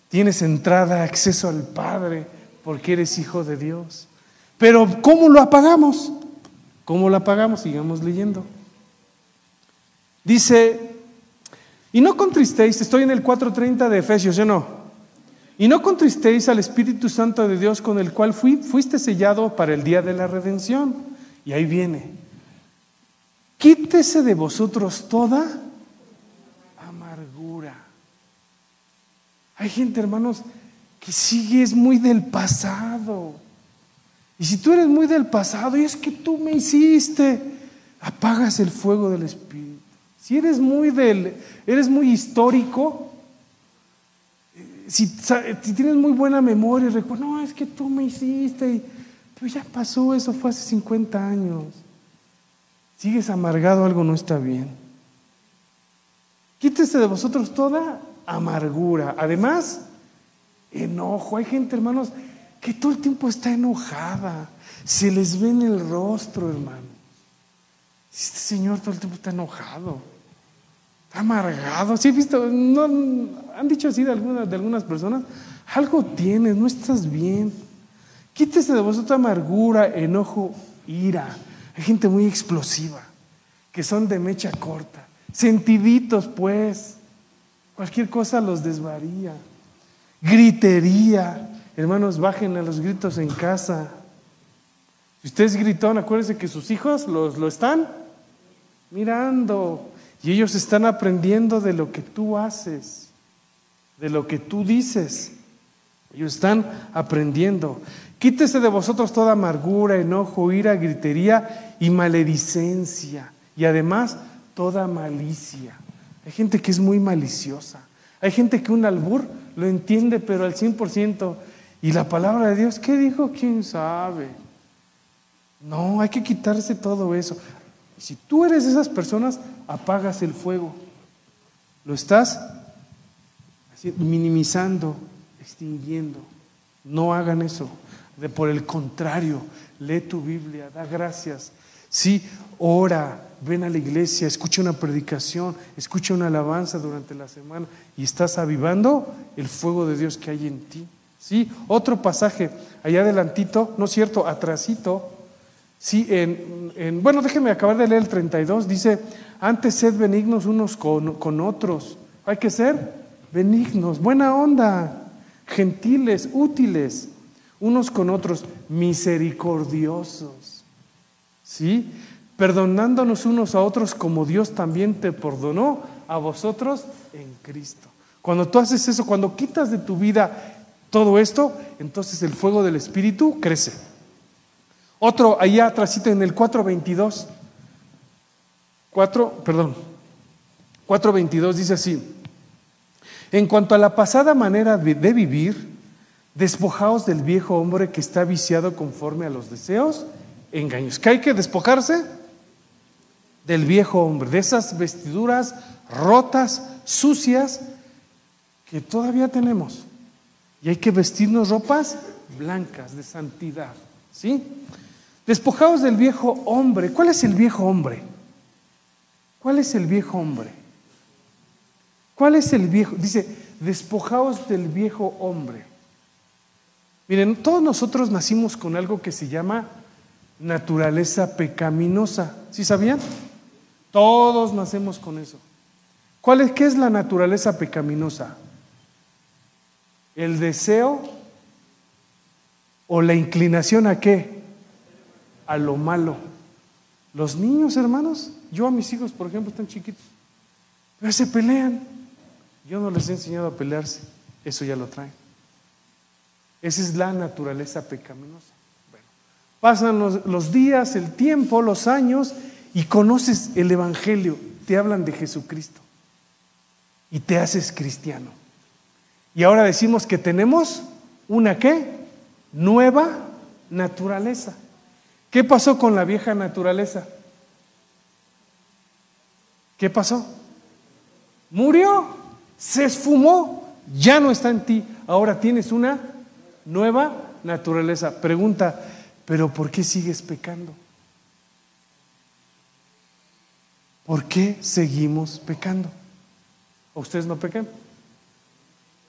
tienes entrada, acceso al Padre, porque eres hijo de Dios. Pero ¿cómo lo apagamos? ¿Cómo lo apagamos? Sigamos leyendo. Dice, y no contristéis, estoy en el 4.30 de Efesios, ¿o no? Y no contristéis al Espíritu Santo de Dios con el cual fuiste sellado para el día de la redención. Y ahí viene, quítese de vosotros toda amargura. Hay gente, hermanos, que sigue es muy del pasado. Y si tú eres muy del pasado y es que tú me hiciste, apagas el fuego del Espíritu. Si eres muy del, eres muy histórico, si, tienes muy buena memoria, recuerda, no, es que tú me hiciste, pero ya pasó, eso fue hace 50 años. Sigues amargado, algo no está bien. Quítese de vosotros toda amargura. Además, enojo. Hay gente, hermanos, que todo el tiempo está enojada. Se les ve en el rostro, hermano. Este señor todo el tiempo está enojado. Está amargado. ¿Sí he visto? No, han dicho así de algunas, de algunas personas. Algo tienes, no estás bien. Quítese de vosotros amargura, enojo, ira. Hay gente muy explosiva, que son de mecha corta. Sentiditos, pues. Cualquier cosa los desvaría. Gritería. Hermanos, bajen a los gritos en casa. Si usted es gritón, acuérdese que sus hijos los, lo están mirando. Y ellos están aprendiendo de lo que tú haces, de lo que tú dices. Ellos están aprendiendo. Quítese de vosotros toda amargura, enojo, ira, gritería y maledicencia. Y además toda malicia. Hay gente que es muy maliciosa. Hay gente que un albur lo entiende, pero al 100%. Y la palabra de Dios, ¿qué dijo? ¿Quién sabe? No, hay que quitarse todo eso. Si tú eres de esas personas, apagas el fuego. Lo estás minimizando, extinguiendo. No hagan eso. De, por el contrario, lee tu Biblia, da gracias. Sí, ora, ven a la iglesia, escucha una predicación, escucha una alabanza durante la semana y estás avivando el fuego de Dios que hay en ti. Sí, otro pasaje, allá adelantito, no es cierto, atrasito. Sí, en, bueno, déjenme acabar de leer el 32, dice, antes sed benignos unos con, con otros. Hay que ser benignos, buena onda, gentiles, útiles, unos con otros, misericordiosos. ¿Sí? Perdonándonos unos a otros como Dios también te perdonó a vosotros en Cristo. Cuando tú haces eso, cuando quitas de tu vida todo esto, entonces el fuego del Espíritu crece. Otro allá atrás en el 422. 4, perdón. 422 dice así: En cuanto a la pasada manera de vivir, despojaos del viejo hombre que está viciado conforme a los deseos, engaños. ¿Que hay que despojarse? Del viejo hombre, de esas vestiduras rotas, sucias, que todavía tenemos. Y hay que vestirnos ropas blancas de santidad. ¿Sí? Despojados del viejo hombre. ¿Cuál es el viejo hombre? ¿Cuál es el viejo hombre? ¿Cuál es el viejo? Dice, despojaos del viejo hombre. Miren, todos nosotros nacimos con algo que se llama naturaleza pecaminosa. ¿Sí sabían? Todos nacemos con eso. ¿Cuál es, ¿Qué es la naturaleza pecaminosa? El deseo o la inclinación a qué? A lo malo. Los niños, hermanos, yo a mis hijos, por ejemplo, están chiquitos, pero se pelean. Yo no les he enseñado a pelearse, eso ya lo traen. Esa es la naturaleza pecaminosa. Bueno, pasan los, los días, el tiempo, los años y conoces el Evangelio, te hablan de Jesucristo y te haces cristiano. Y ahora decimos que tenemos una qué? Nueva naturaleza. ¿Qué pasó con la vieja naturaleza? ¿Qué pasó? Murió, se esfumó, ya no está en ti. Ahora tienes una nueva naturaleza. Pregunta, ¿pero por qué sigues pecando? ¿Por qué seguimos pecando? ¿O ustedes no pecan?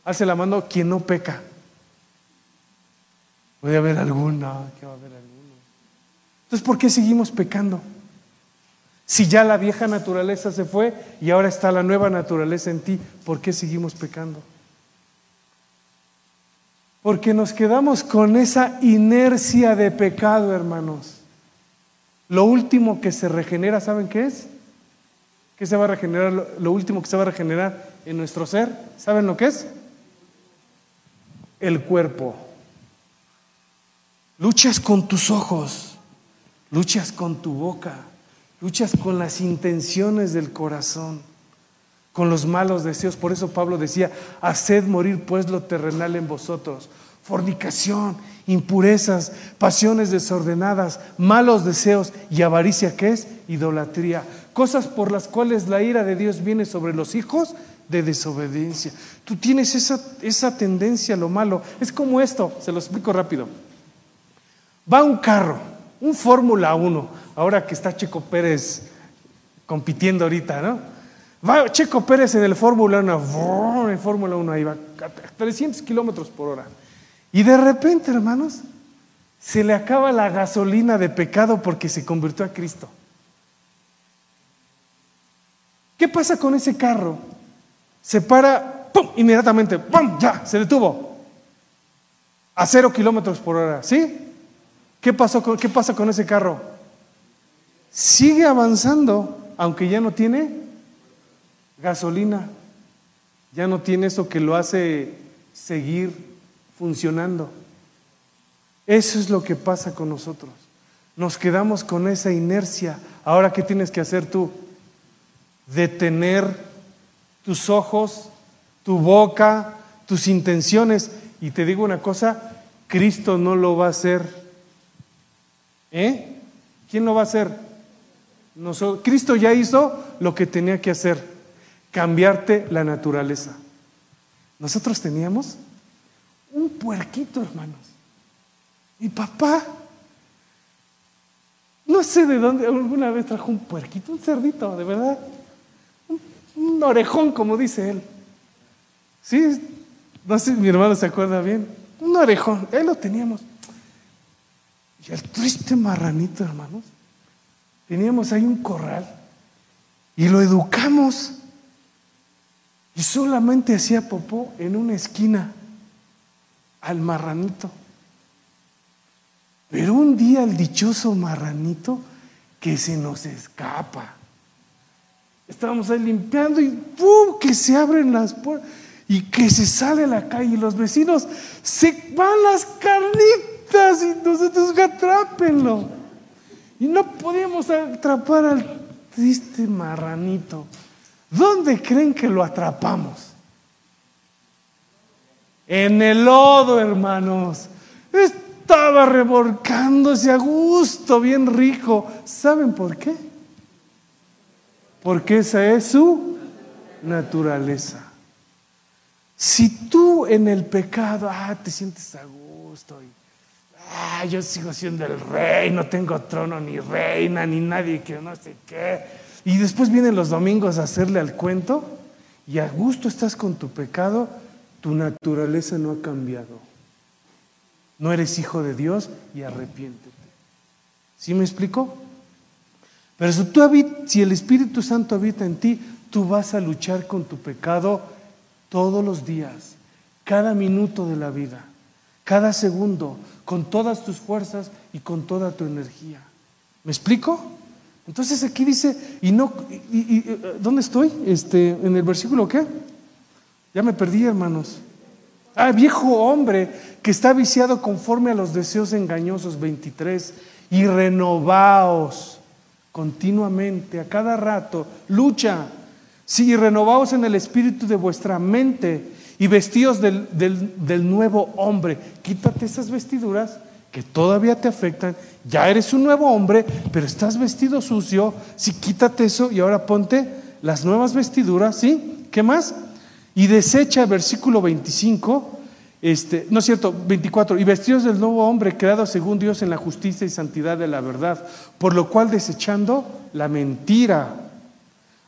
Hace la mano quien no peca. Puede haber alguna, que va a haber alguno. Entonces, ¿por qué seguimos pecando? Si ya la vieja naturaleza se fue y ahora está la nueva naturaleza en ti, ¿por qué seguimos pecando? Porque nos quedamos con esa inercia de pecado, hermanos. Lo último que se regenera, ¿saben qué es? ¿Qué se va a regenerar? Lo, último que se va a regenerar en nuestro ser, ¿saben lo que es? El cuerpo. Luchas con tus ojos, luchas con tu boca, luchas con las intenciones del corazón, con los malos deseos. Por eso Pablo decía, haced morir pues lo terrenal en vosotros. Fornicación, impurezas, pasiones desordenadas, malos deseos y avaricia, ¿qué es? Idolatría. Cosas por las cuales la ira de Dios viene sobre los hijos de desobediencia. Tú tienes esa, esa tendencia a lo malo. Es como esto, se lo explico rápido. Va un carro, un Fórmula 1, ahora que está Checo Pérez compitiendo ahorita, ¿no? Va Checo Pérez en el Fórmula 1, en Fórmula 1 ahí va, 300 kilómetros por hora. Y de repente, hermanos, se le acaba la gasolina de pecado porque se convirtió a Cristo. ¿Qué pasa con ese carro? Se para, ¡pum! Inmediatamente, ¡pum! Ya, se detuvo. A cero kilómetros por hora, ¿sí? ¿Qué, pasó ¿Qué pasa con ese carro? Sigue avanzando, aunque ya no tiene gasolina, ya no tiene eso que lo hace seguir funcionando. Eso es lo que pasa con nosotros. Nos quedamos con esa inercia. Ahora, ¿qué tienes que hacer tú? Detener tus ojos, tu boca, tus intenciones. Y te digo una cosa, Cristo no lo va a hacer ¿Eh? ¿Quién lo va a hacer? Nosotros. Cristo ya hizo lo que tenía que hacer, cambiarte la naturaleza. Nosotros teníamos un puerquito, hermanos. Mi papá, no sé de dónde, alguna vez trajo un puerquito, un cerdito, de verdad. Un, orejón, como dice él. Sí, no sé, mi hermano se acuerda bien. Un orejón, él lo teníamos. Y el triste marranito, hermanos, teníamos ahí un corral y lo educamos. Y solamente hacía popó en una esquina al marranito. Pero un día el dichoso marranito que se nos escapa. Estábamos ahí limpiando y ¡pum! que se abren las puertas y que se sale a la calle y los vecinos se van las carnitas y nosotros atrápenlo. Y no podíamos atrapar al triste marranito. ¿Dónde creen que lo atrapamos? En el lodo, hermanos. Estaba revolcándose a gusto, bien rico. ¿Saben por qué? Porque esa es su naturaleza. Si tú en el pecado, ah, te sientes a gusto y ah, yo sigo siendo el rey, no tengo trono ni reina, ni nadie que no sé qué. Y después vienen los domingos a hacerle al cuento y a gusto estás con tu pecado, tu naturaleza no ha cambiado. No eres hijo de Dios y arrepiéntete. ¿Sí me explico? Pero si, tú si el Espíritu Santo habita en ti, tú vas a luchar con tu pecado todos los días, cada minuto de la vida, cada segundo, con todas tus fuerzas y con toda tu energía. ¿Me explico? Entonces aquí dice, y no, y, ¿dónde estoy? Este, en el versículo qué? Ya me perdí, hermanos. Ah, viejo hombre que está viciado conforme a los deseos engañosos, 23, y renovaos continuamente, a cada rato, lucha. Sí, renovaos en el espíritu de vuestra mente y vestíos del, del nuevo hombre. Quítate esas vestiduras que todavía te afectan. Ya eres un nuevo hombre, pero estás vestido sucio. Sí, quítate eso y ahora ponte las nuevas vestiduras, ¿sí? ¿Qué más? Y desecha el versículo 25 este, no es cierto, 24, y vestidos del nuevo hombre creado según Dios en la justicia y santidad de la verdad, por lo cual desechando la mentira,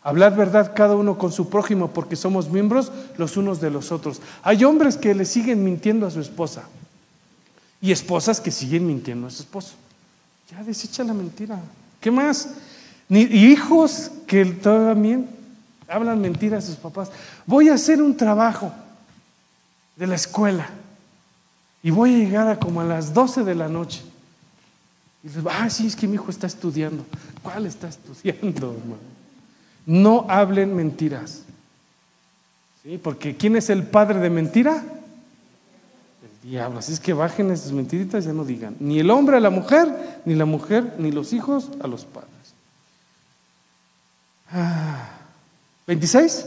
hablad verdad cada uno con su prójimo, porque somos miembros los unos de los otros. Hay hombres que le siguen mintiendo a su esposa y esposas que siguen mintiendo a su esposo. Ya desecha la mentira. ¿Qué más? Ni hijos que también hablan mentiras a sus papás. Voy a hacer un trabajo de la escuela y voy a llegar a como a las 12 de la noche. Y dices, ah, sí, es que mi hijo está estudiando. ¿Cuál está estudiando, hermano? No hablen mentiras. ¿Sí? Porque ¿quién es el padre de mentira? El diablo. Así es que bajen esas mentiritas, ya no digan. Ni el hombre a la mujer, ni la mujer, ni los hijos a los padres. Ah. 26.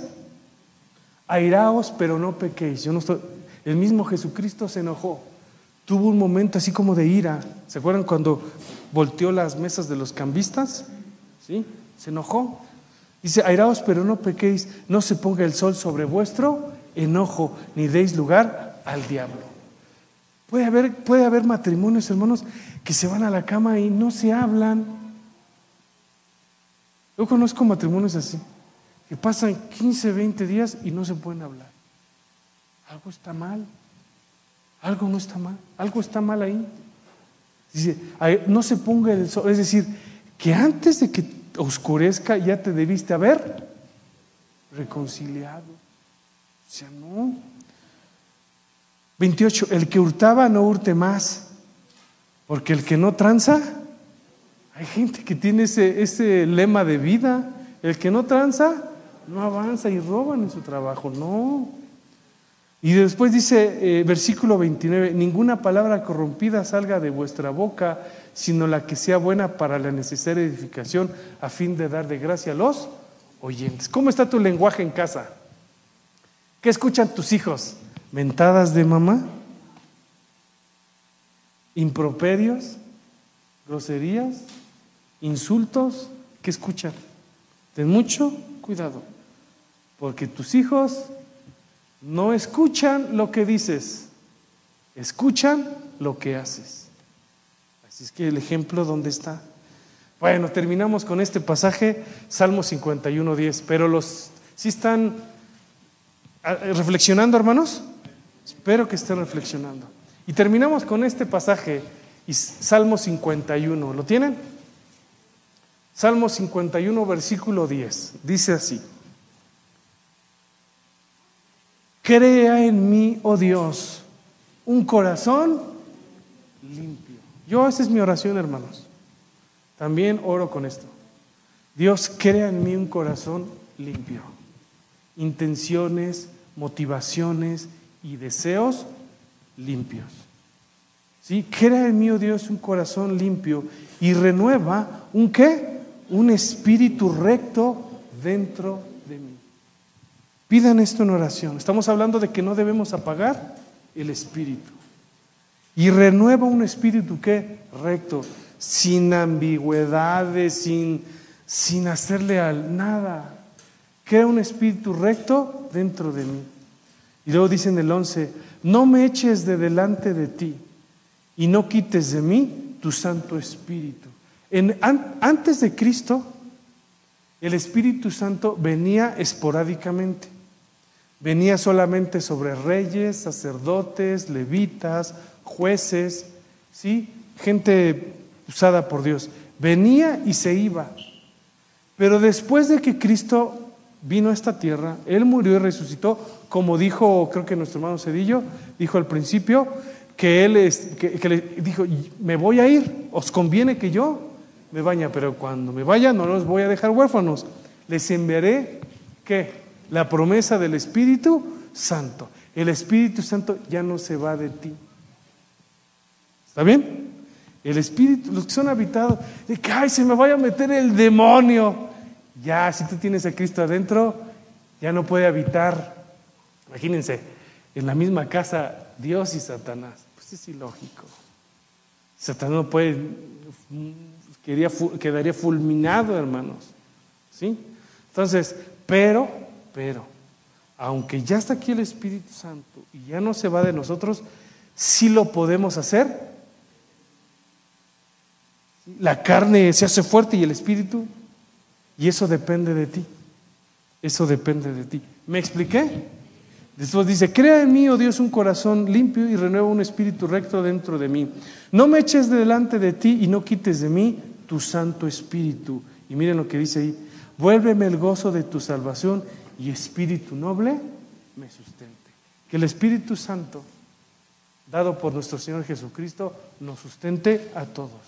Airaos, pero no pequéis. Yo no estoy. El mismo Jesucristo se enojó. Tuvo un momento así como de ira. ¿Se acuerdan cuando volteó las mesas de los cambistas? ¿Sí? Se enojó. Dice, airaos, pero no pequéis, no se ponga el sol sobre vuestro enojo, ni deis lugar al diablo. Puede haber, puede haber matrimonios, hermanos, que se van a la cama y no se hablan. Yo conozco matrimonios así, que pasan 15, 20 días y no se pueden hablar. Algo está mal. Algo no está mal. Algo está mal ahí. Dice, no se ponga el sol. Es decir, que antes de que oscurezca ya te debiste haber reconciliado. O sea, no. 28. El que hurtaba no hurte más. Porque el que no tranza, hay gente que tiene ese, ese lema de vida. El que no tranza, no avanza y roban en su trabajo. No. Y después dice, eh, versículo 29, ninguna palabra corrompida salga de vuestra boca, sino la que sea buena para la necesaria edificación, a fin de dar de gracia a los oyentes. ¿Cómo está tu lenguaje en casa? ¿Qué escuchan tus hijos? ¿Mentadas de mamá? ¿Improperios? ¿Groserías? ¿Insultos? ¿Qué escuchan? Ten mucho cuidado, porque tus hijos no escuchan lo que dices, escuchan lo que haces. Así es que el ejemplo, ¿dónde está? Bueno, terminamos con este pasaje, Salmo 51, 10. Pero los, ¿sí están ah, reflexionando, hermanos? Espero que estén reflexionando. Y terminamos con este pasaje, Salmo 51. ¿Lo tienen? Salmo 51, versículo 10. Dice así. Crea en mí, oh Dios, un corazón limpio. Yo, esa es mi oración, hermanos. También oro con esto. Dios, crea en mí un corazón limpio. Intenciones, motivaciones y deseos limpios. ¿Sí? Crea en mí, oh Dios, un corazón limpio y renueva un qué? Un espíritu recto dentro de mí. Pidan esto en oración. Estamos hablando de que no debemos apagar el espíritu. Y renueva un espíritu que recto, sin ambigüedades, sin, sin hacerle al nada. Crea un espíritu recto dentro de mí. Y luego dice en el 11, no me eches de delante de ti y no quites de mí tu Santo Espíritu. Antes de Cristo, el Espíritu Santo venía esporádicamente. Venía solamente sobre reyes, sacerdotes, levitas, jueces, ¿sí? gente usada por Dios. Venía y se iba. Pero después de que Cristo vino a esta tierra, Él murió y resucitó, como dijo, creo que nuestro hermano Cedillo, dijo al principio, que Él es, que, le dijo, me voy a ir, os conviene que yo me vaya, pero cuando me vaya no los voy a dejar huérfanos, les enviaré, ¿qué? La promesa del Espíritu Santo. El Espíritu Santo ya no se va de ti. ¿Está bien? El Espíritu, los que son habitados, de ay, se me vaya a meter el demonio. Ya, si tú tienes a Cristo adentro, ya no puede habitar. Imagínense, en la misma casa Dios y Satanás. Pues es ilógico. Satanás no puede, quedaría fulminado, hermanos. ¿Sí? Entonces, pero, pero, aunque ya está aquí el Espíritu Santo y ya no se va de nosotros, sí lo podemos hacer. La carne se hace fuerte y el Espíritu, y eso depende de ti. Eso depende de ti. ¿Me expliqué? Después dice, crea en mí, oh Dios, un corazón limpio y renueva un espíritu recto dentro de mí. No me eches delante de ti y no quites de mí tu Santo Espíritu. Y miren lo que dice ahí, Vuélveme el gozo de tu salvación y espíritu noble me sustente. Que el Espíritu Santo, dado por nuestro Señor Jesucristo, nos sustente a todos.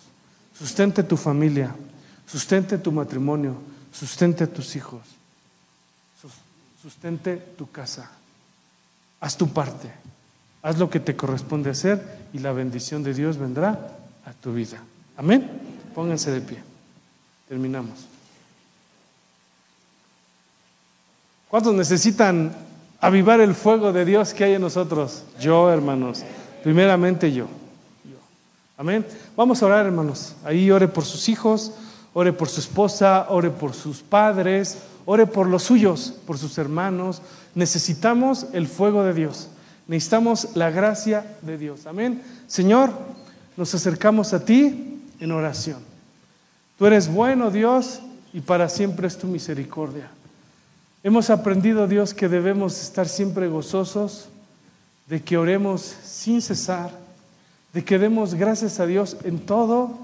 Sustente tu familia, sustente tu matrimonio, sustente a tus hijos, sustente tu casa. Haz tu parte, haz lo que te corresponde hacer y la bendición de Dios vendrá a tu vida. Amén. Pónganse de pie. Terminamos. ¿Cuántos necesitan avivar el fuego de Dios que hay en nosotros? Yo, hermanos. Primeramente yo. Amén. Vamos a orar, hermanos. Ahí ore por sus hijos, ore por su esposa, ore por sus padres, ore por los suyos, por sus hermanos. Necesitamos el fuego de Dios. Necesitamos la gracia de Dios. Amén. Señor, nos acercamos a ti en oración. Tú eres bueno, Dios, y para siempre es tu misericordia. Hemos aprendido, Dios, que debemos estar siempre gozosos, de que oremos sin cesar, de que demos gracias a Dios en todo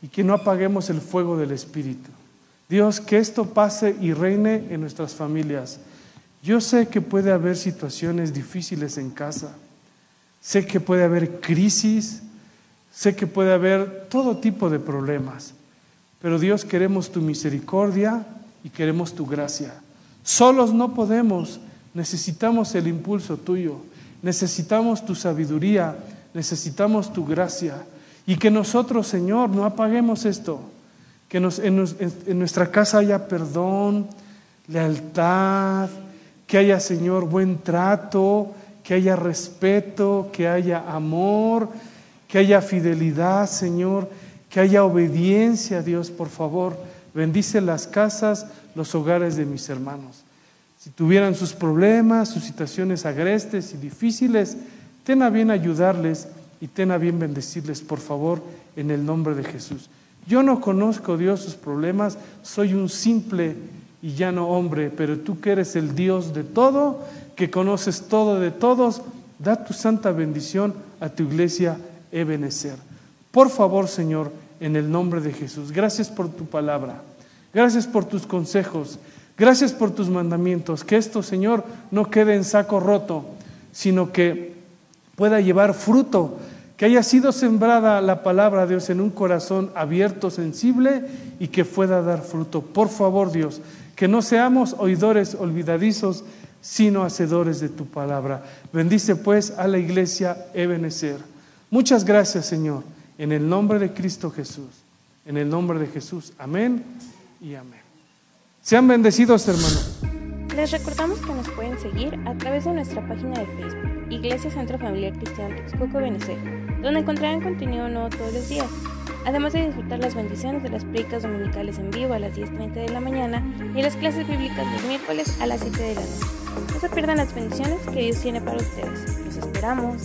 y que no apaguemos el fuego del Espíritu. Dios, que esto pase y reine en nuestras familias. Yo sé que puede haber situaciones difíciles en casa, sé que puede haber crisis, sé que puede haber todo tipo de problemas, pero Dios queremos tu misericordia y queremos tu gracia. Solos no podemos, necesitamos el impulso tuyo, necesitamos tu sabiduría, necesitamos tu gracia. Y que nosotros, Señor, no apaguemos esto, que en, nuestra casa haya perdón, lealtad, que haya, Señor, buen trato, que haya respeto, que haya amor, que haya fidelidad, Señor, que haya obediencia, Dios, por favor. Bendice las casas, los hogares de mis hermanos. Si tuvieran sus problemas, sus situaciones agrestes y difíciles, ten a bien ayudarles y ten a bien bendecirles, por favor, en el nombre de Jesús. Yo no conozco, Dios, sus problemas, soy un simple y llano hombre, pero tú que eres el Dios de todo, que conoces todo de todos, da tu santa bendición a tu iglesia Ebenezer. Por favor, Señor, en el nombre de Jesús. Gracias por tu palabra. Gracias por tus consejos. Gracias por tus mandamientos. Que esto, Señor, no quede en saco roto, sino que pueda llevar fruto. Que haya sido sembrada la palabra de Dios en un corazón abierto, sensible y que pueda dar fruto. Por favor, Dios, que no seamos oidores olvidadizos, sino hacedores de tu palabra. Bendice pues a la iglesia Ebenezer. Muchas gracias, Señor, en el nombre de Cristo Jesús. En el nombre de Jesús. Amén y amén. Sean bendecidos, hermanos. Les recordamos que nos pueden seguir a través de nuestra página de Facebook, Iglesia Centro Familiar Cristiano Texcoco Venezuela, donde encontrarán contenido nuevo todos los días. Además de disfrutar las bendiciones de las predicas dominicales en vivo a las 10.30 de la mañana y las clases bíblicas los miércoles a las 7 de la noche. No se pierdan las bendiciones que Dios tiene para ustedes. Los esperamos.